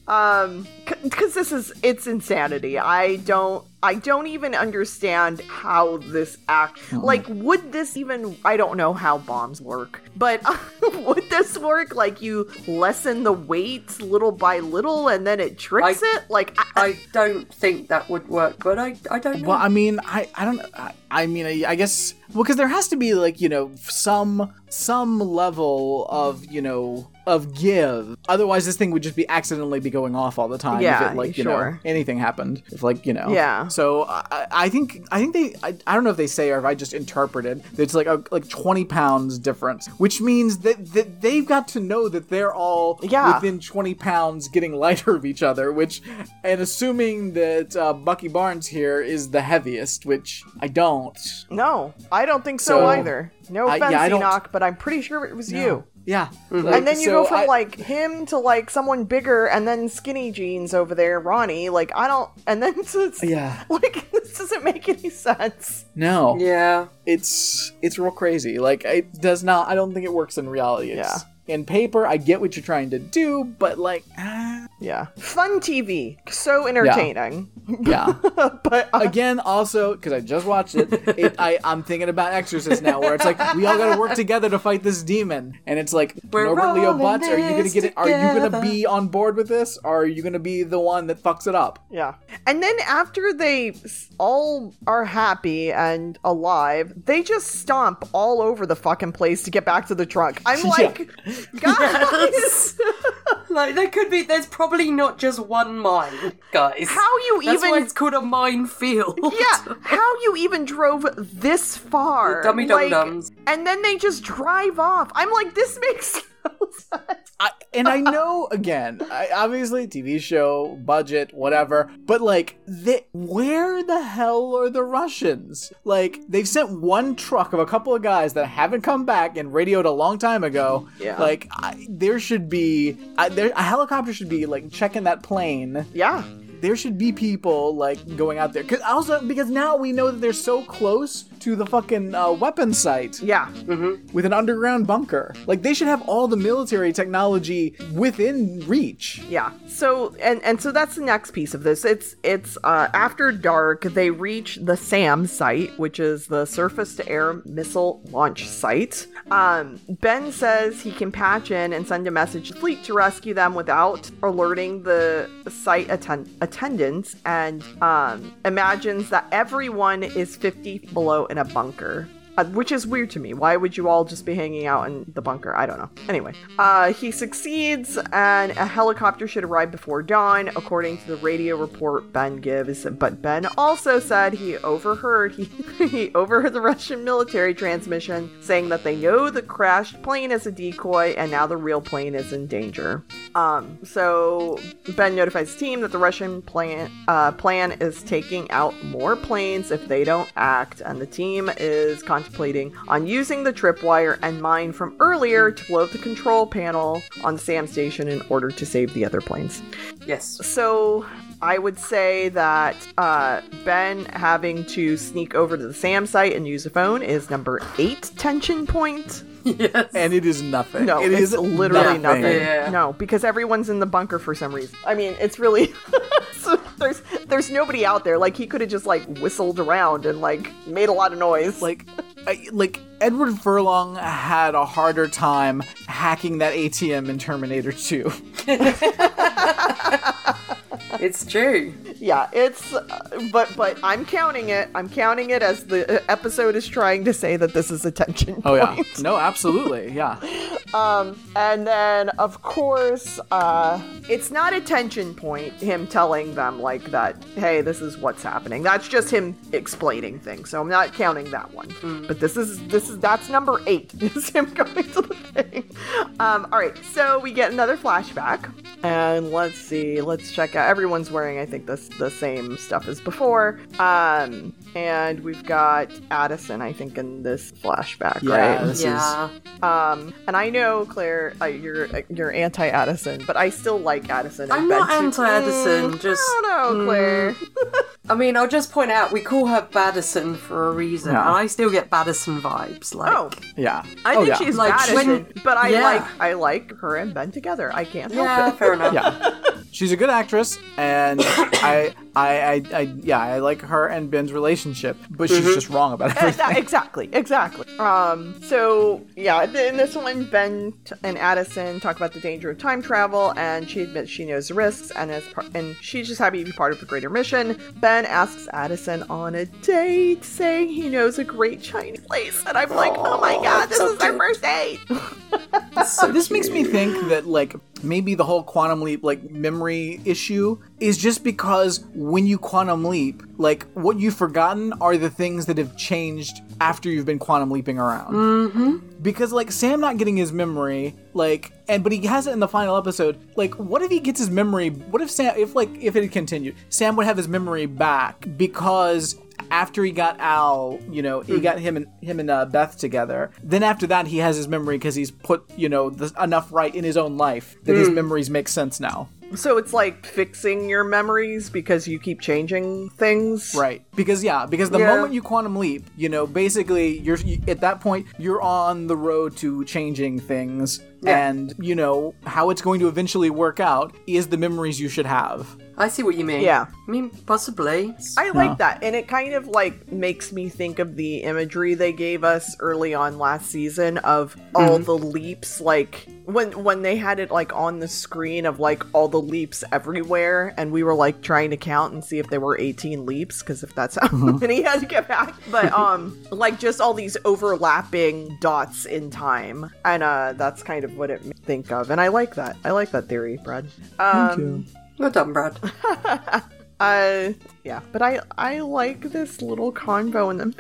um because this is it's insanity i don't I don't even understand how this act hmm. like would this even I don't know how bombs work, but would this work like you lessen the weight little by little and then it tricks I- it? Like I, I don't think that would work, but I, I don't know. Well, I mean, I, I don't, I, I mean, I, I guess, well, because there has to be like, you know, some, some level of, you know, of give. Otherwise, this thing would just be accidentally be going off all the time. Yeah, if it, like, you know, anything happened. If like, you know. Yeah. So I, I think, I think they, I, I don't know if they say or if I just interpreted that it's like a like twenty pounds difference, which means that that they've got to know that they're all Yeah. within 20 pounds getting lighter of each other, which, and assuming that uh, Bucky Barnes here is the heaviest, which I don't. No, I don't think so, So, either. No I- offense, yeah, I Enoch, but I'm pretty sure it was you. Yeah. Mm-hmm. And then you so go from I- like him to like someone bigger, and then skinny jeans over there, Ronnie. Like I don't, and then it's, it's Yeah. like this doesn't make any sense. No. yeah. It's it's real crazy. Like it does not. I don't think it works in reality. It's, Yeah. In paper, I get what you're trying to do, but like, ah, Yeah, fun TV, so entertaining. yeah. but uh, Again, also because I just watched it, it I, I'm thinking about Exorcist now, where it's like we all got to work together to fight this demon, and it's like We're Norbert Leo all Butz, are you gonna get it? Are you gonna be on board with this, or are you gonna be the one that fucks it up? yeah, and then after they all are happy and alive, they just stomp all over the fucking place to get back to the trunk. I'm like, guys, like there could be. There's probably not just one mine, guys. how you That's even? why it's called a minefield. yeah, how you even drove this far? Dummy dum-dums. and then they just drive off. I'm like, this makes. I, and I know again, I, obviously TV show budget, whatever, but like, they, where the hell are the Russians? Like, they've sent one truck of a couple of guys that haven't come back and radioed a long time ago. Yeah. Like, I, there should be I, there, a helicopter should be like checking that plane. Yeah, There should be people like going out there. Cause also because now we know that they're so close to the fucking uh, weapon site yeah. with an underground bunker. Like they should have all the military technology within reach. Yeah. So and and so that's the next piece of this. It's it's uh, after dark. They reach the SAM site, which is the surface to air missile launch site. Um, ben says he can patch in and send a message to fleet to rescue them without alerting the site atten- attendants, and um, imagines that everyone is 50 below in a bunker. Uh, which is weird to me. Why would you all just be hanging out in the bunker? I don't know. Anyway, uh, he succeeds, and a helicopter should arrive before dawn, according to the radio report Ben gives. But Ben also said he overheard he he overheard the Russian military transmission saying that they know the crashed plane is a decoy, and now the real plane is in danger. Um, so Ben notifies his team that the Russian plan uh, plan is taking out more planes if they don't act, and the team is contemplating on using the tripwire and mine from earlier to blow up the control panel on the SAM station in order to save the other planes. Yes. So I would say that uh, Ben having to sneak over to the SAM site and use a phone is number eight tension point. Yes. And it is nothing. No, it's is literally nothing. Yeah. No, because everyone's in the bunker for some reason. I mean, it's really so there's there's nobody out there. Like he could have just like whistled around and like made a lot of noise. Like, I, like Edward Furlong had a harder time hacking that ATM in Terminator 2. It's true. yeah, it's uh, but but I'm counting it. I'm counting it as the uh, episode is trying to say that this is a tension Oh yeah, no, absolutely, yeah. Um, and then of course, uh, it's not a tension point. Him telling them like that, hey, this is what's happening. That's just him explaining things. So I'm not counting that one. But this is this is that's number eight. Is him going to the thing. Um, all right, so we get another flashback, and let's see. Let's check out. Everyone's wearing, I think, this the same stuff as before. Um, and we've got Addison, I think, in this flashback, Yeah, right? this is yeah. Um, and I know Claire, uh, you're uh, you're anti Addison, but I still like Addison. I'm not anti-Addison, Mm, just- I don't know, Claire. I mean, I'll just point out we call her Badison for a reason, Yeah. and I still get Badison vibes. Like, oh, yeah. I oh, think yeah. she's Like, Addison, when- but I yeah. like I like her and Ben together. I can't help yeah, it. fair enough. yeah. she's a good actress, and I, I, I, I, yeah, I like her and Ben's relationship, but she's just wrong about everything. that- exactly, exactly. Um, so yeah, in this one, Ben t- and Addison talk about the danger of time travel, and she admits she knows the risks, and is par- and she's just happy to be part of a greater mission. Ben asks Addison on a date, saying he knows a great Chinese place, and I'm like, oh my god, this is their first date. So this makes me think that like maybe the whole quantum leap like memory issue is just because when you quantum leap, like what you've forgotten are the things that have changed after you've been quantum leaping around. Mm-hmm. Because like Sam not getting his memory, like and but he has it in the final episode. Like, what if he gets his memory? What if Sam if like if it had continued, Sam would have his memory back because after he got Al, you know, he got him and him and uh, Beth together. Then after that, he has his memory because he's put you know the, enough right in his own life that his memories make sense now. So it's like fixing your memories because you keep changing things. Right. Because yeah, because the Yeah. moment you quantum leap, you know, basically you're you, at that point you're on the road to changing things Yeah. and you know how it's going to eventually work out is the memories you should have. I see what you mean. Yeah. I mean, possibly. I like that. And it kind of like makes me think of the imagery they gave us early on last season of all the leaps like when when they had it like on the screen of like all the leaps everywhere and we were like trying to count and see if there were 18 leaps because if that's how many he had to get back but um like just all these overlapping dots in time and uh that's kind of what it made think of and I like that. I like that theory Brad. Um Well done, Brad. uh, yeah, but I I like this little convo and then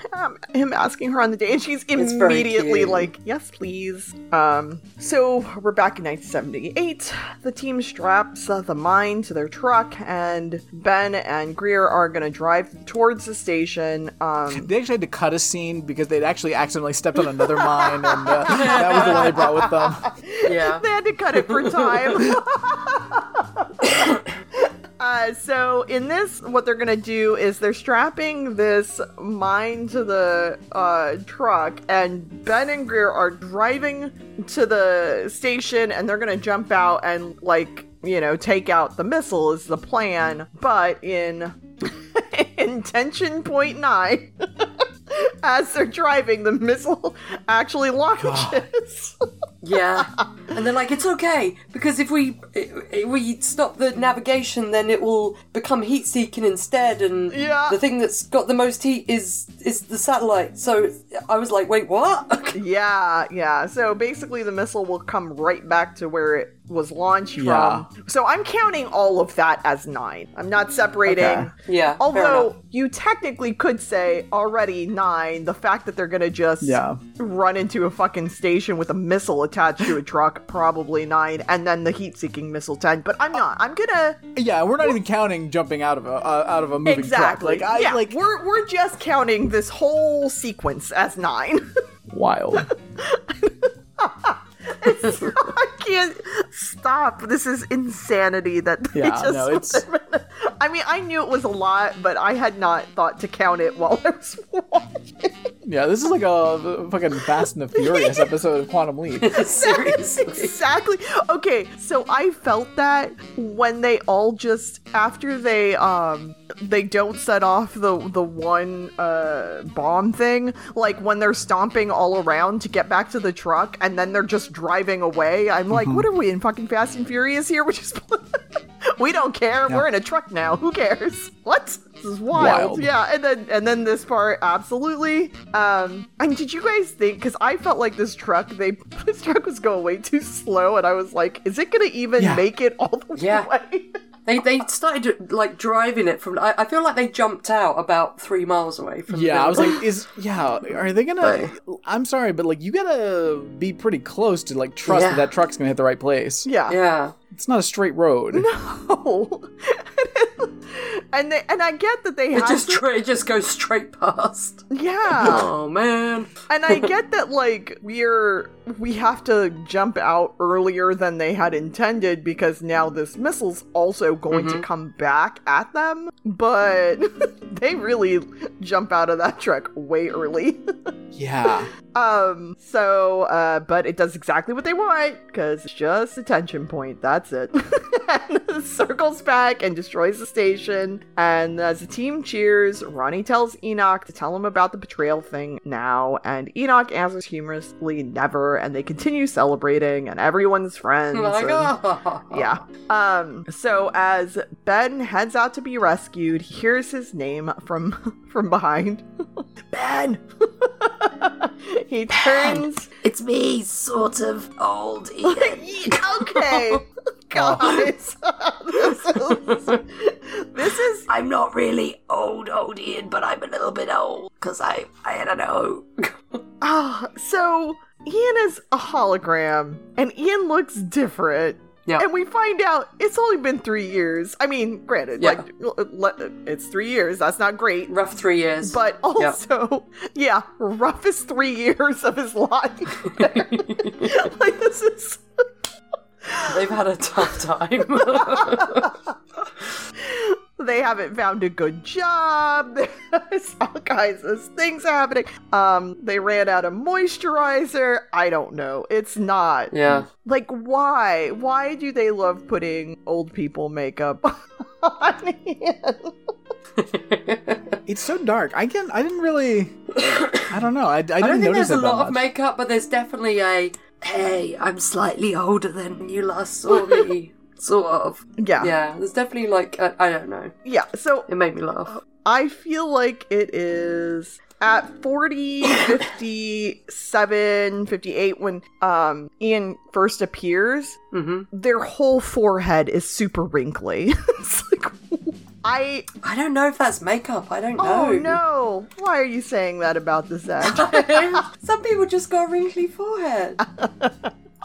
him asking her on the date, and she's immediately like, "Yes, please." Um, so we're back in 1978. The team straps uh, the mine to their truck, and Ben and Greer are gonna drive towards the station. Um, They actually had to cut a scene because they'd actually accidentally stepped on another mine, and uh, that was the one they brought with them. Yeah. they had to cut it for time. Uh, so in this, what they're gonna do is they're strapping this mine to the uh, truck, and Ben and Greer are driving to the station, and they're gonna jump out and like you know take out the missile is the plan. But in intention point nine. As they're driving, the missile actually launches. Yeah. And they're like, it's okay because if we if we stop the navigation, then it will become heat seeking instead. And Yeah. the thing that's got the most heat is is the satellite. So I was like, wait, what? Yeah, yeah. So basically, the missile will come right back to where it was launched Yeah. from. So I'm counting all of that as nine. I'm not separating. Okay. yeah. fair Although you technically could say already nine, the fact that they're gonna just Yeah. run into a fucking station with a missile attached to a truck, probably nine, and then the heat-seeking missile ten. But I'm not. I'm gonna Yeah, we're not even counting jumping out of a uh, out of a moving exactly. truck. Like I yeah, like we're we're just counting this whole sequence as nine. wild. I can't stop. This is insanity that they Yeah, just. no, it's- I mean, I knew it was a lot, but I had not thought to count it while I was watching. Yeah, this is like a fucking Fast and the Furious episode of Quantum Leap. seriously. exactly. Okay, so I felt that when they all just after they um they don't set off the the one uh bomb thing, like when they're stomping all around to get back to the truck and then they're just driving away. I'm like, what are we in fucking Fast and Furious here? We're just we don't care. We're in a truck now. Who cares? What? This is wild. Wild. Yeah, and then and then this part absolutely. Um, and did you guys think? Because I felt like this truck, they this truck was going way too slow, and I was like, is it gonna even Yeah. make it all the Yeah. way? They they started like driving it from. I, I feel like they jumped out about three miles away from. the Yeah, I was like, is yeah, are they gonna? I'm sorry, but like, you gotta be pretty close to like trust Yeah. that that truck's gonna hit the right place. yeah. yeah. It's not a straight road. No. and they and I get that they It had just to- tra- it just goes straight past. yeah. Oh man. And I get that like we're we have to jump out earlier than they had intended because now this missile's also going to come back at them, but they really jump out of that truck way early. Yeah. um so uh but it does exactly what they want because it's just a tension point. That's it. and circles back and destroys the station. And as the team cheers, Ronnie tells Enoch to tell him about the betrayal thing now. And Enoch answers humorously, never. And they continue celebrating, and everyone's friends. Like, and- oh. yeah. Um so as Ben heads out to be rescued, he hears his name from from behind. ben. he turns It's me, sort of old Ian. okay. Guys. this, is, this is I'm not really old, old Ian, but I'm a little bit old because I, I don't know. ah, so Ian is a hologram and Ian looks different. Yeah. And we find out it's only been three years. I mean, granted, Yeah. like it's three years. That's not great. Rough three years. But also, yeah, roughest three years of his life. like this is They've had a tough time. they haven't found a good job. There's all kinds of things happening. Um, they ran out of moisturizer. I don't know. It's not yeah. like why? Why do they love putting old people makeup on Ian? It's so dark. I can. I didn't really. I don't know. I, I didn't I don't think notice there's a it that lot of makeup, but there's definitely a hey, I'm slightly older than you last saw me. Sort of. Yeah, yeah. Yeah, there's definitely like I I don't know. Yeah. So It made me laugh. I feel like it is at 40, 57, 58 when um Ian first appears, hmm their whole forehead is super wrinkly. it's like I I don't know if that's makeup. I don't know. Oh no. Why are you saying that about this act? Some people just got a wrinkly forehead.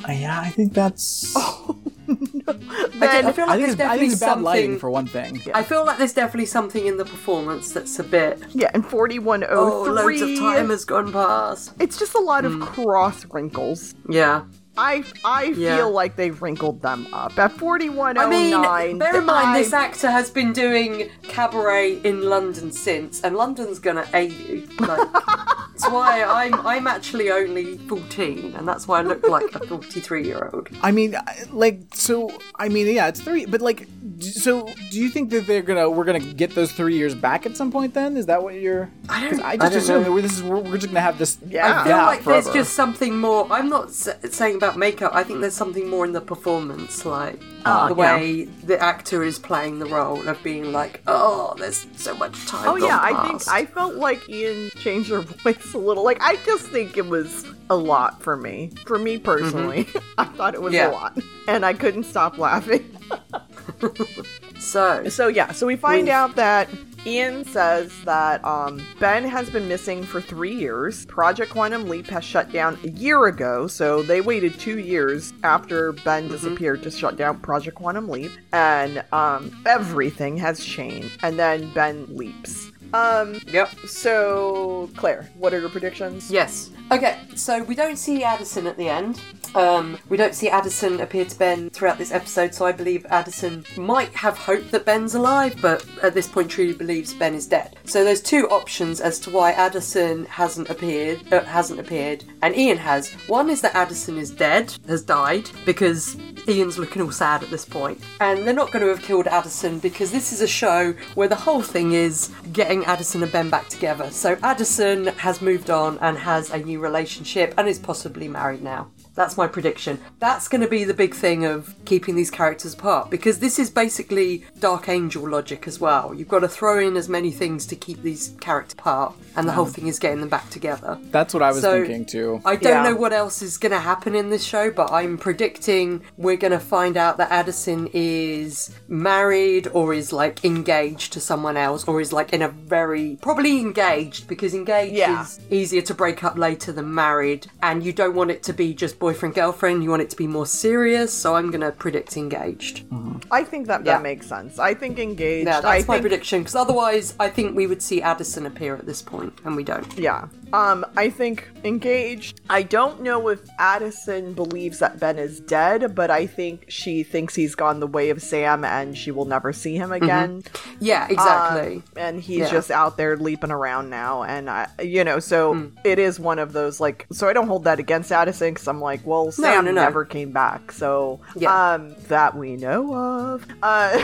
Uh, yeah, I think that's. I, do- I then feel I like think there's it's, I definitely think it's bad lighting something. for one thing. I feel like there's definitely something in the performance that's a bit. yeah, and 4103 Oh, loads of time has gone past. it's just a lot Hmm. of cross wrinkles. Yeah. I I Yeah. feel like they've wrinkled them up. At 4109 I mean, bear in mind I- this actor has been doing cabaret in London since, and London's gonna aid you. Like, that's why I'm I'm actually only 14, and that's why I look like a 43 year old. I mean, like, so I mean, yeah, it's three. But like, so do you think that they're gonna we're gonna get those three years back at some point? Then is that what you're? I don't- Because I I just don't assume know. that we're, this is we're, we're just gonna have this. Yeah. I feel gap like there's just something more. I'm not s- saying about makeup. I think there's something more in the performance, like Ah, the yeah. way the actor is playing the role of being like, oh, there's so much time. Oh yeah, gone I think. I felt like Ian changed her voice a little. Like I just think it was a lot for me. For me personally, I thought it was Mm-hmm. Yeah. a lot, and I couldn't stop laughing. so. So yeah, so we find out that Ian says that um, Ben has been missing for three years. Project Quantum Leap has shut down a year ago, so they waited two years after Ben disappeared to shut down Project Quantum Leap, and um, everything has changed. And then Ben leaps. Um, Yep. so Claire, what are your predictions? Yes. Okay, so we don't see Addison at the end. Um, we don't see Addison appear to Ben throughout this episode, so I believe Addison might have hope that Ben's alive, but at this point truly believes Ben is dead. So there's two options as to why Addison hasn't appeared, uh, hasn't appeared, and Ian has. One is that Addison is dead, has died, because Ian's looking all sad at this point, and they're not going to have killed Addison because this is a show where the whole thing is getting Addison and Ben back together. So Addison has moved on and has a new relationship and is possibly married now. That's my prediction. That's going to be the big thing of keeping these characters apart because this is basically Dark Angel logic as well. You've got to throw in as many things to keep these characters apart, and the whole mm. thing is getting them back together. That's what I was So- thinking too. I don't Yeah. know what else is going to happen in this show, but I'm predicting we're going to find out that Addison is married or is like engaged to someone else or is like in a very probably engaged because engaged Yeah. is easier to break up later than married and you don't want it to be just boyfriend girlfriend. You want it to be more serious, so I'm gonna predict engaged. Mm-hmm. I think that Yeah. that makes sense. I think engaged. Yeah, that's I my think, prediction. Because otherwise, I think we would see Addison appear at this point, and we don't. Yeah. Um, I think engaged. I don't know if Addison believes that Ben is dead, but I think she thinks he's gone the way of Sam and she will never see him again. Yeah, exactly. Um, and he's Yeah. just out there leaping around now. And, I, you know, so Hmm. it is one of those, like, so I don't hold that against Addison because I'm like, well, Sam no, no. never came back. So, Yeah. um, that we know of. Uh,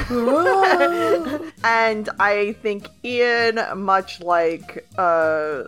and I think Ian, much like uh,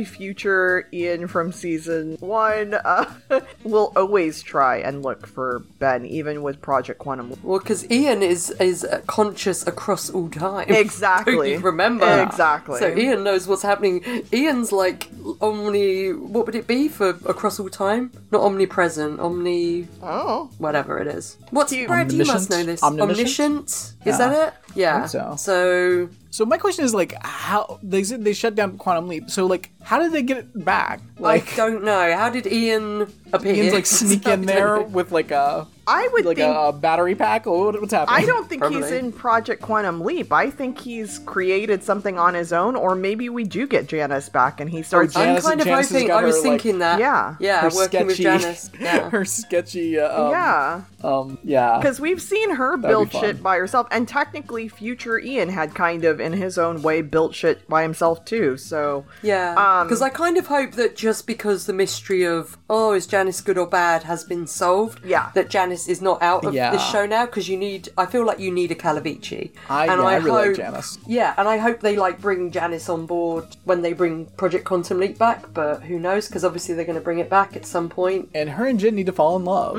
way future Ian from season one, uh, will always try and look for Ben, even with Project Quantum. well, because Ian is is uh, conscious across all time. Exactly. Don't you remember Exactly. So Ian knows what's happening. Ian's like omni. What would it be for across all time? Not omnipresent. Omni. Oh, Whatever it is. What's You- Brad? You must know this. Omniscient? Omniscient. Is Yeah. that it? Yeah. think so. So So my question is like, how they said they shut down Quantum Leap. So like, how did they get it back? I Like, don't know. How did Ian appear? Ian's like sneak in there with like a I would like think. a, battery pack. What- what's happening? I don't think he's in Project Quantum Leap. I think he's created something on his own, or maybe we do get Janice back and he starts. Jan- I'm kind of Janice has hoping. I was her, like- thinking that. Yeah. Yeah. her Working with Janice. Yeah. her sketchy. Uh, um, yeah, Um. Yeah. because we've seen her be build shit by herself, and technically, future Ian had kind of, in his own way, built shit by himself too. So Yeah, Um, because I kind of hope that just because the mystery of oh is Janice good or bad has been solved, Yeah. that Janice is not out of Yeah. this show now because you need. I feel like you need a Calavicci. I, and yeah, I, really like hope- Janice. Yeah, and I hope they like bring Janice on board when they bring Project Quantum Leap back, but who knows? Because obviously they're going to bring it back at some point. And her and Jen need to fall in love.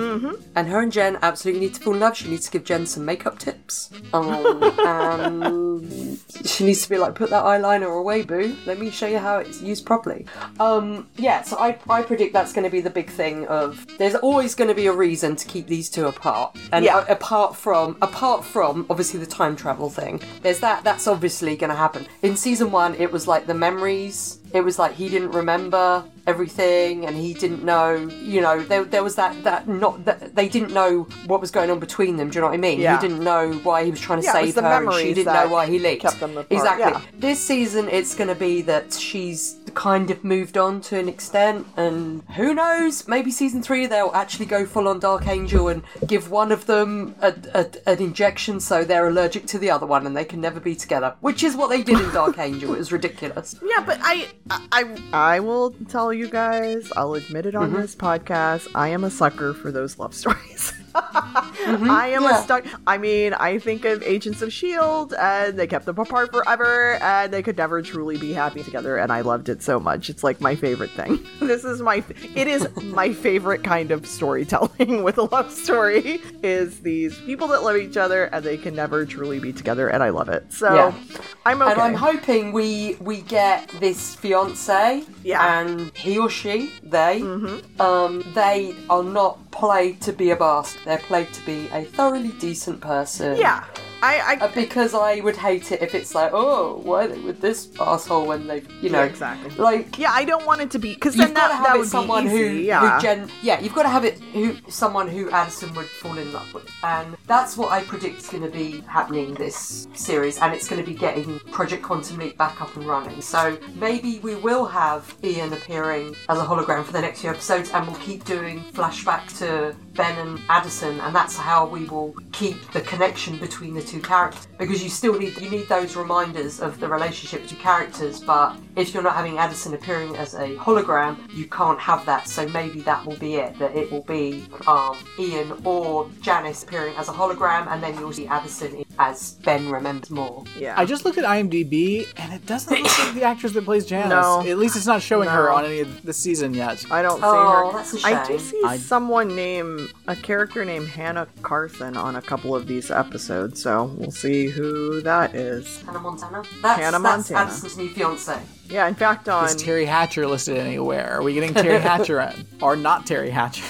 And her and Jen absolutely need to fall in love. She needs to give Jen some makeup tips. Um, and she needs to be like, put that eyeliner away, boo. Let me show you how it's used properly. Um, yeah, so I, I predict that's going to be the big thing of there's always going to be a reason to keep these two apart. And Yeah. a- apart from apart from obviously the time travel thing, there's that that's obviously going to happen. In season one, it was like the memories it was like he didn't remember everything and he didn't know you know there, there was that that not that they didn't know what was going on between them do you know what i mean? Yeah. he didn't know why he was trying to Yeah, save her and she didn't know why he leaked. kept them apart, exactly. yeah. this season it's going to be that she's kind of moved on to an extent and who knows maybe season three they'll actually go full on dark angel and give one of them a, a, an injection so they're allergic to the other one and they can never be together which is what they did in dark angel. It was ridiculous. Yeah, but I, I, I will tell you guys. I'll admit it on Mm-hmm. this podcast. I am a sucker for those love stories. I am Mm-hmm. yeah. a stuck. I mean, I think of Agents of Shield, and they kept them apart forever, and they could never truly be happy together. And I loved it so much. It's like my favorite thing. This is my. It is my favorite kind of storytelling with a love story. Is these people that love each other and they can never truly be together, and I love it. So Yeah. I'm okay. And I'm hoping we we get this fiance, Yeah. and he or she, they, um, they are not played to be a bastard. They're played to be a thoroughly decent person. yeah. I, I Uh, because I would hate it if it's like, oh, why are they with this asshole when they, you know, Yeah, exactly. Like, Yeah, I don't want it to be because then that, that would someone be easy. who, yeah. who gen, yeah, you've got to have it who someone who Addison would fall in love with, and that's what I predict is going to be happening this series, and it's going to be getting Project Quantum Leap back up and running. So maybe we will have Ian appearing as a hologram for the next few episodes, and we'll keep doing flashback to Ben and Addison, and that's how we will keep the connection between the two characters. Because you still need you need those reminders of the relationship between characters, but if you're not having Addison appearing as a hologram, you can't have that. So maybe that will be it. That it will be um, Ian or Janice appearing as a hologram, and then you'll see Addison as Ben remembers more. yeah. I just looked at IMDb, and it doesn't look like the actress that plays Janice. No. At least it's not showing her on any of the season yet. I don't see Oh, her. that's a I do see I- someone named a character named Hannah Carson on a couple of these episodes, so we'll see who that is. Hannah Montana. That's, Hannah that's Montana. Addison's new fiance. Yeah, in fact, on Is Teri Hatcher listed anywhere? Are we getting Teri Hatcher in? Or not Teri Hatcher?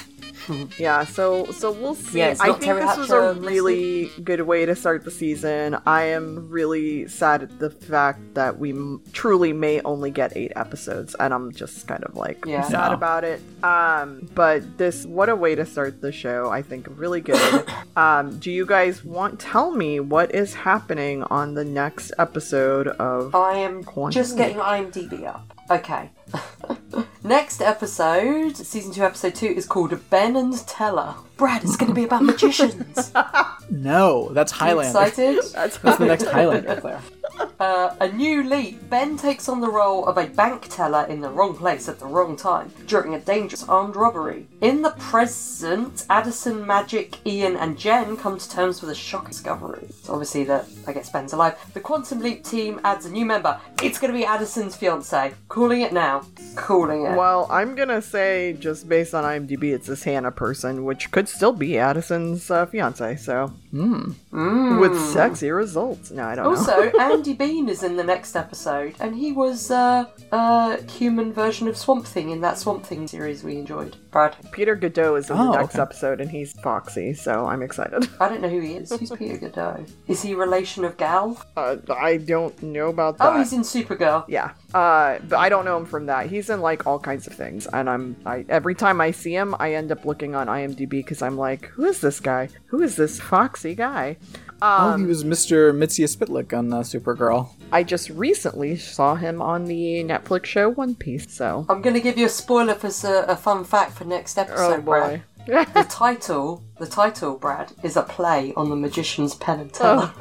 yeah, so so we'll see. Yeah, I think this was a really good way to start the season. I am really sad at the fact that we m- truly may only get eight episodes, and I'm just kind of like Yeah. sad Yeah. about it. Um, but this what a way to start the show. I think really good. um, do you guys want tell me what is happening on the next episode of? I am Quantum just getting IMDb up. Okay. Next episode, season two, episode two, is called Ben and Teller. Brad, it's going to be about magicians. No, that's Highlander. Excited? That's the next Highlander, Claire. Uh, a new leap. Ben takes on the role of a bank teller in the wrong place at the wrong time during a dangerous armed robbery. In the present, Addison, Magic, Ian, and Jen come to terms with a shock discovery. So obviously, that I guess Ben's alive. The Quantum Leap team adds a new member. It's going to be Addison's fiance. Calling it now. Calling it. Well, I'm gonna say just based on IMDb, it's this Hannah person, which could still be Addison's uh, fiance. So with sexy results. No, I don't know. Also, Andy Bean is in the next episode, and he was uh, a human version of Swamp Thing in that Swamp Thing series we enjoyed. Brad, Peter Gadiot is in Oh, the next okay. episode, and he's Foxy, so I'm excited. I don't know who he is. Who's Peter Gadiot? Is he a relation of Gal? Uh, I don't know about that. Oh, he's in Supergirl. yeah, uh, but I don't know him from that. He's in like all kinds of things, and I'm I every time I see him, I end up looking on IMDb because I'm like, who is this guy? Who is this foxy guy? oh, he was Mr. Mxyzptlk on uh, Supergirl. I just recently saw him on the Netflix show One Piece. So, I'm going to give you a spoiler for a fun fact for next oh episode, Brad. The title, the title, Brad, is a play on the magician's Penn and Teller.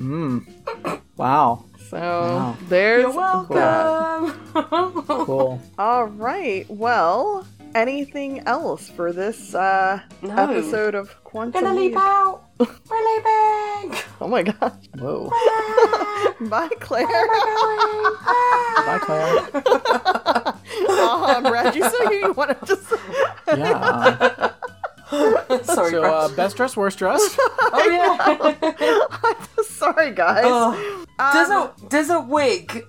Oh, Wow. So there's You're that. welcome. Cool. All right. Well, anything else for this uh, No. episode of Quantum Gonna leap Leap? out. We're leaping. Oh my gosh. Whoa. Bye, Claire. Bye, Claire. oh, Brad, you so you want to just. Yeah. Sorry, So, uh, best dress, worst dress. oh yeah. I'm Sorry, guys. Oh. does a does a wig?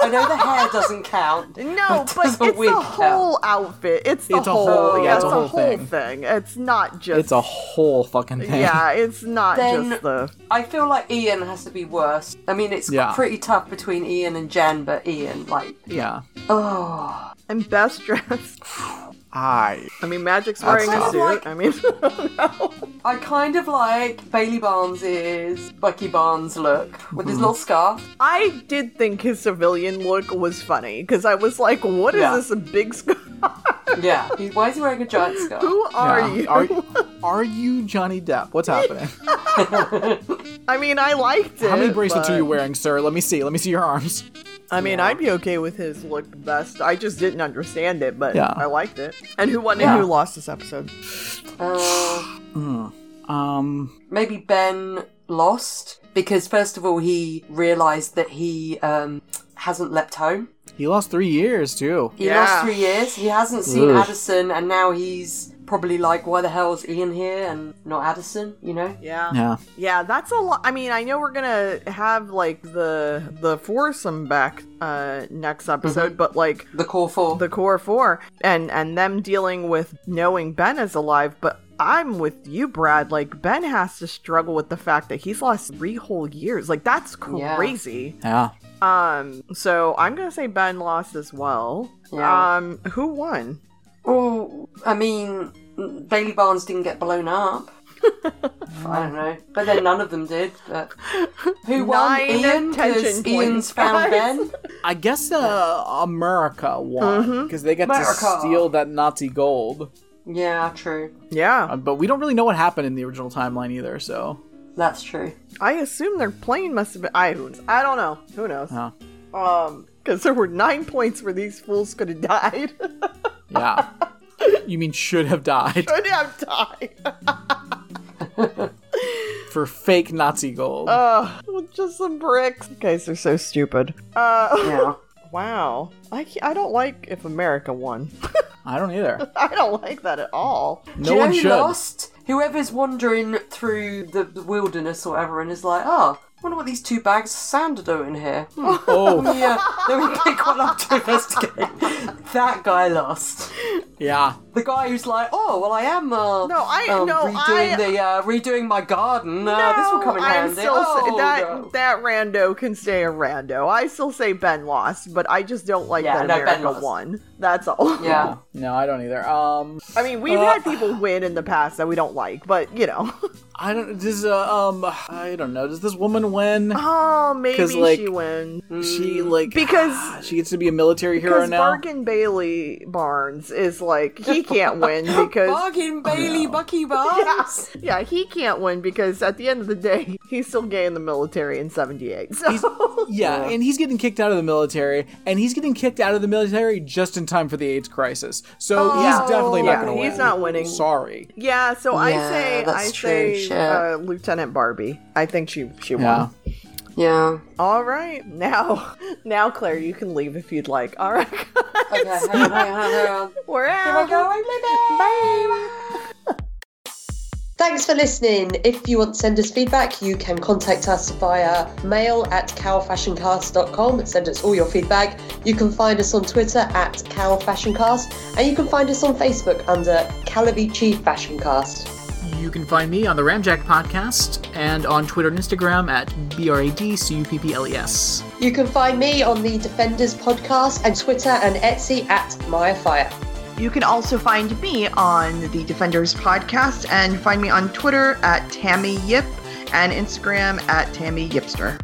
I know the hair doesn't count. No, but does it's a the wig count? whole outfit. It's the It's a whole. whole- yeah, it's a whole thing. thing. It's not just. It's a whole fucking thing. Yeah, it's not Then- just the. I feel like Ian has to be worse. I mean, it's Yeah. pretty tough between Ian and Jen, but Ian, like, Yeah. oh, And best dressed. I. I mean, Magic's wearing a suit. Like- I mean, no. I kind of like Bailey Barnes's Bucky Barnes look with his mm-hmm. little scarf. I did think his civilian look was funny because I was like, "What is Yeah. this? A big scar? Yeah, he, why is he wearing a giant scarf? Who are yeah. you?" Are, are you Johnny Depp? What's happening? I mean, I liked it. How many bracelets but- are you wearing, sir? Let me see. Let me see your arms. I mean, I'd be okay with his look best. I just didn't understand it, but Yeah. I liked it. And who won Yeah. and who lost this episode? Uh, Um. maybe Ben lost because first of all he realised that he um, hasn't leapt home. He lost three years too. He Yeah. lost three years. He hasn't seen Ugh. Addison, and now he's probably like, "Why the hell is Ian here and not Addison?" You know? Yeah. Yeah. Yeah, that's a lot. I mean, I know we're gonna have like the the foursome back uh next episode, but like The core four. the core four and and them dealing with knowing Ben is alive, but I'm with you, Brad. Like Ben has to struggle with the fact that he's lost three whole years. Like that's Yeah. crazy. Yeah. Um, so I'm gonna say Ben lost as well. Yeah. Um, who won? Well, I mean, Bailey Barnes didn't get blown up. I don't know, but then none of them did. But who won? Nine Ian, because tension Ian's found. Ben. I guess uh, America won because they get America. to steal that Nazi gold. Yeah, true. Yeah, Uh, but we don't really know what happened in the original timeline either. So. That's true. I assume their plane must have been. I who- I don't know. Who knows? Yeah. Um, because there were nine points where these fools could have died. Yeah. You mean should have died could have died. for fake Nazi gold? Ugh, with just some bricks. You guys are so stupid. Uh, Yeah. wow. I ca- I don't like if America won. I don't either. I don't like that at all. No Do you know one who should. lost? Whoever's wandering through the, the wilderness or whatever and is like, oh, wonder what these two bags of sand are doing here. Hmm. Oh, yeah, let me pick one up to investigate. that guy lost. yeah. The guy who's like, oh well, I am. Uh, No, I- um, no, redoing I- the uh, redoing my garden. Uh, this will come in I'm handy. still oh, say, that no. that rando can stay a rando. I still say Ben lost, but I just don't like Yeah, that no, Ben America lost. won. That's all. Yeah. No, I don't either. Um, I mean, we've Uh, had people win in the past that we don't like, but you know. I don't. Does uh, um, I don't know. Does this woman win? oh, maybe 'Cause, like, she wins. She like Because- she gets to be a military hero Because now. Bargain Bailey Barnes is like he can't win because Bargain Bailey Bucky Barnes. yeah he can't win because at the end of the day he's still gay in the military in '78. So Yeah, and he's getting kicked out of the military, and he's getting kicked out of the military just in time for the AIDS crisis. So he's definitely not Oh, going to win. he's not winning. Sorry. yeah, so I say I true, say uh, Lieutenant Barbie. I think she she Yeah. won. Yeah. All right, now now Claire, you can leave if you'd like. All right, Okay, hang on, hang on, hang on. we're out. Thanks for listening. If you want to send us feedback, you can contact us via mail at cowfashioncast.com. Send us all your feedback. You can find us on Twitter at cowfashioncast, and you can find us on Facebook under Calavicci Fashioncast. You can find me on the Ramjack podcast and on Twitter and Instagram at B R A D C U P P L E S. You can find me on the Defenders podcast and Twitter and Etsy at Maya Fire. You can also find me on the Defenders podcast and find me on Twitter at Tammy Yip and Instagram at Tammy Yipster.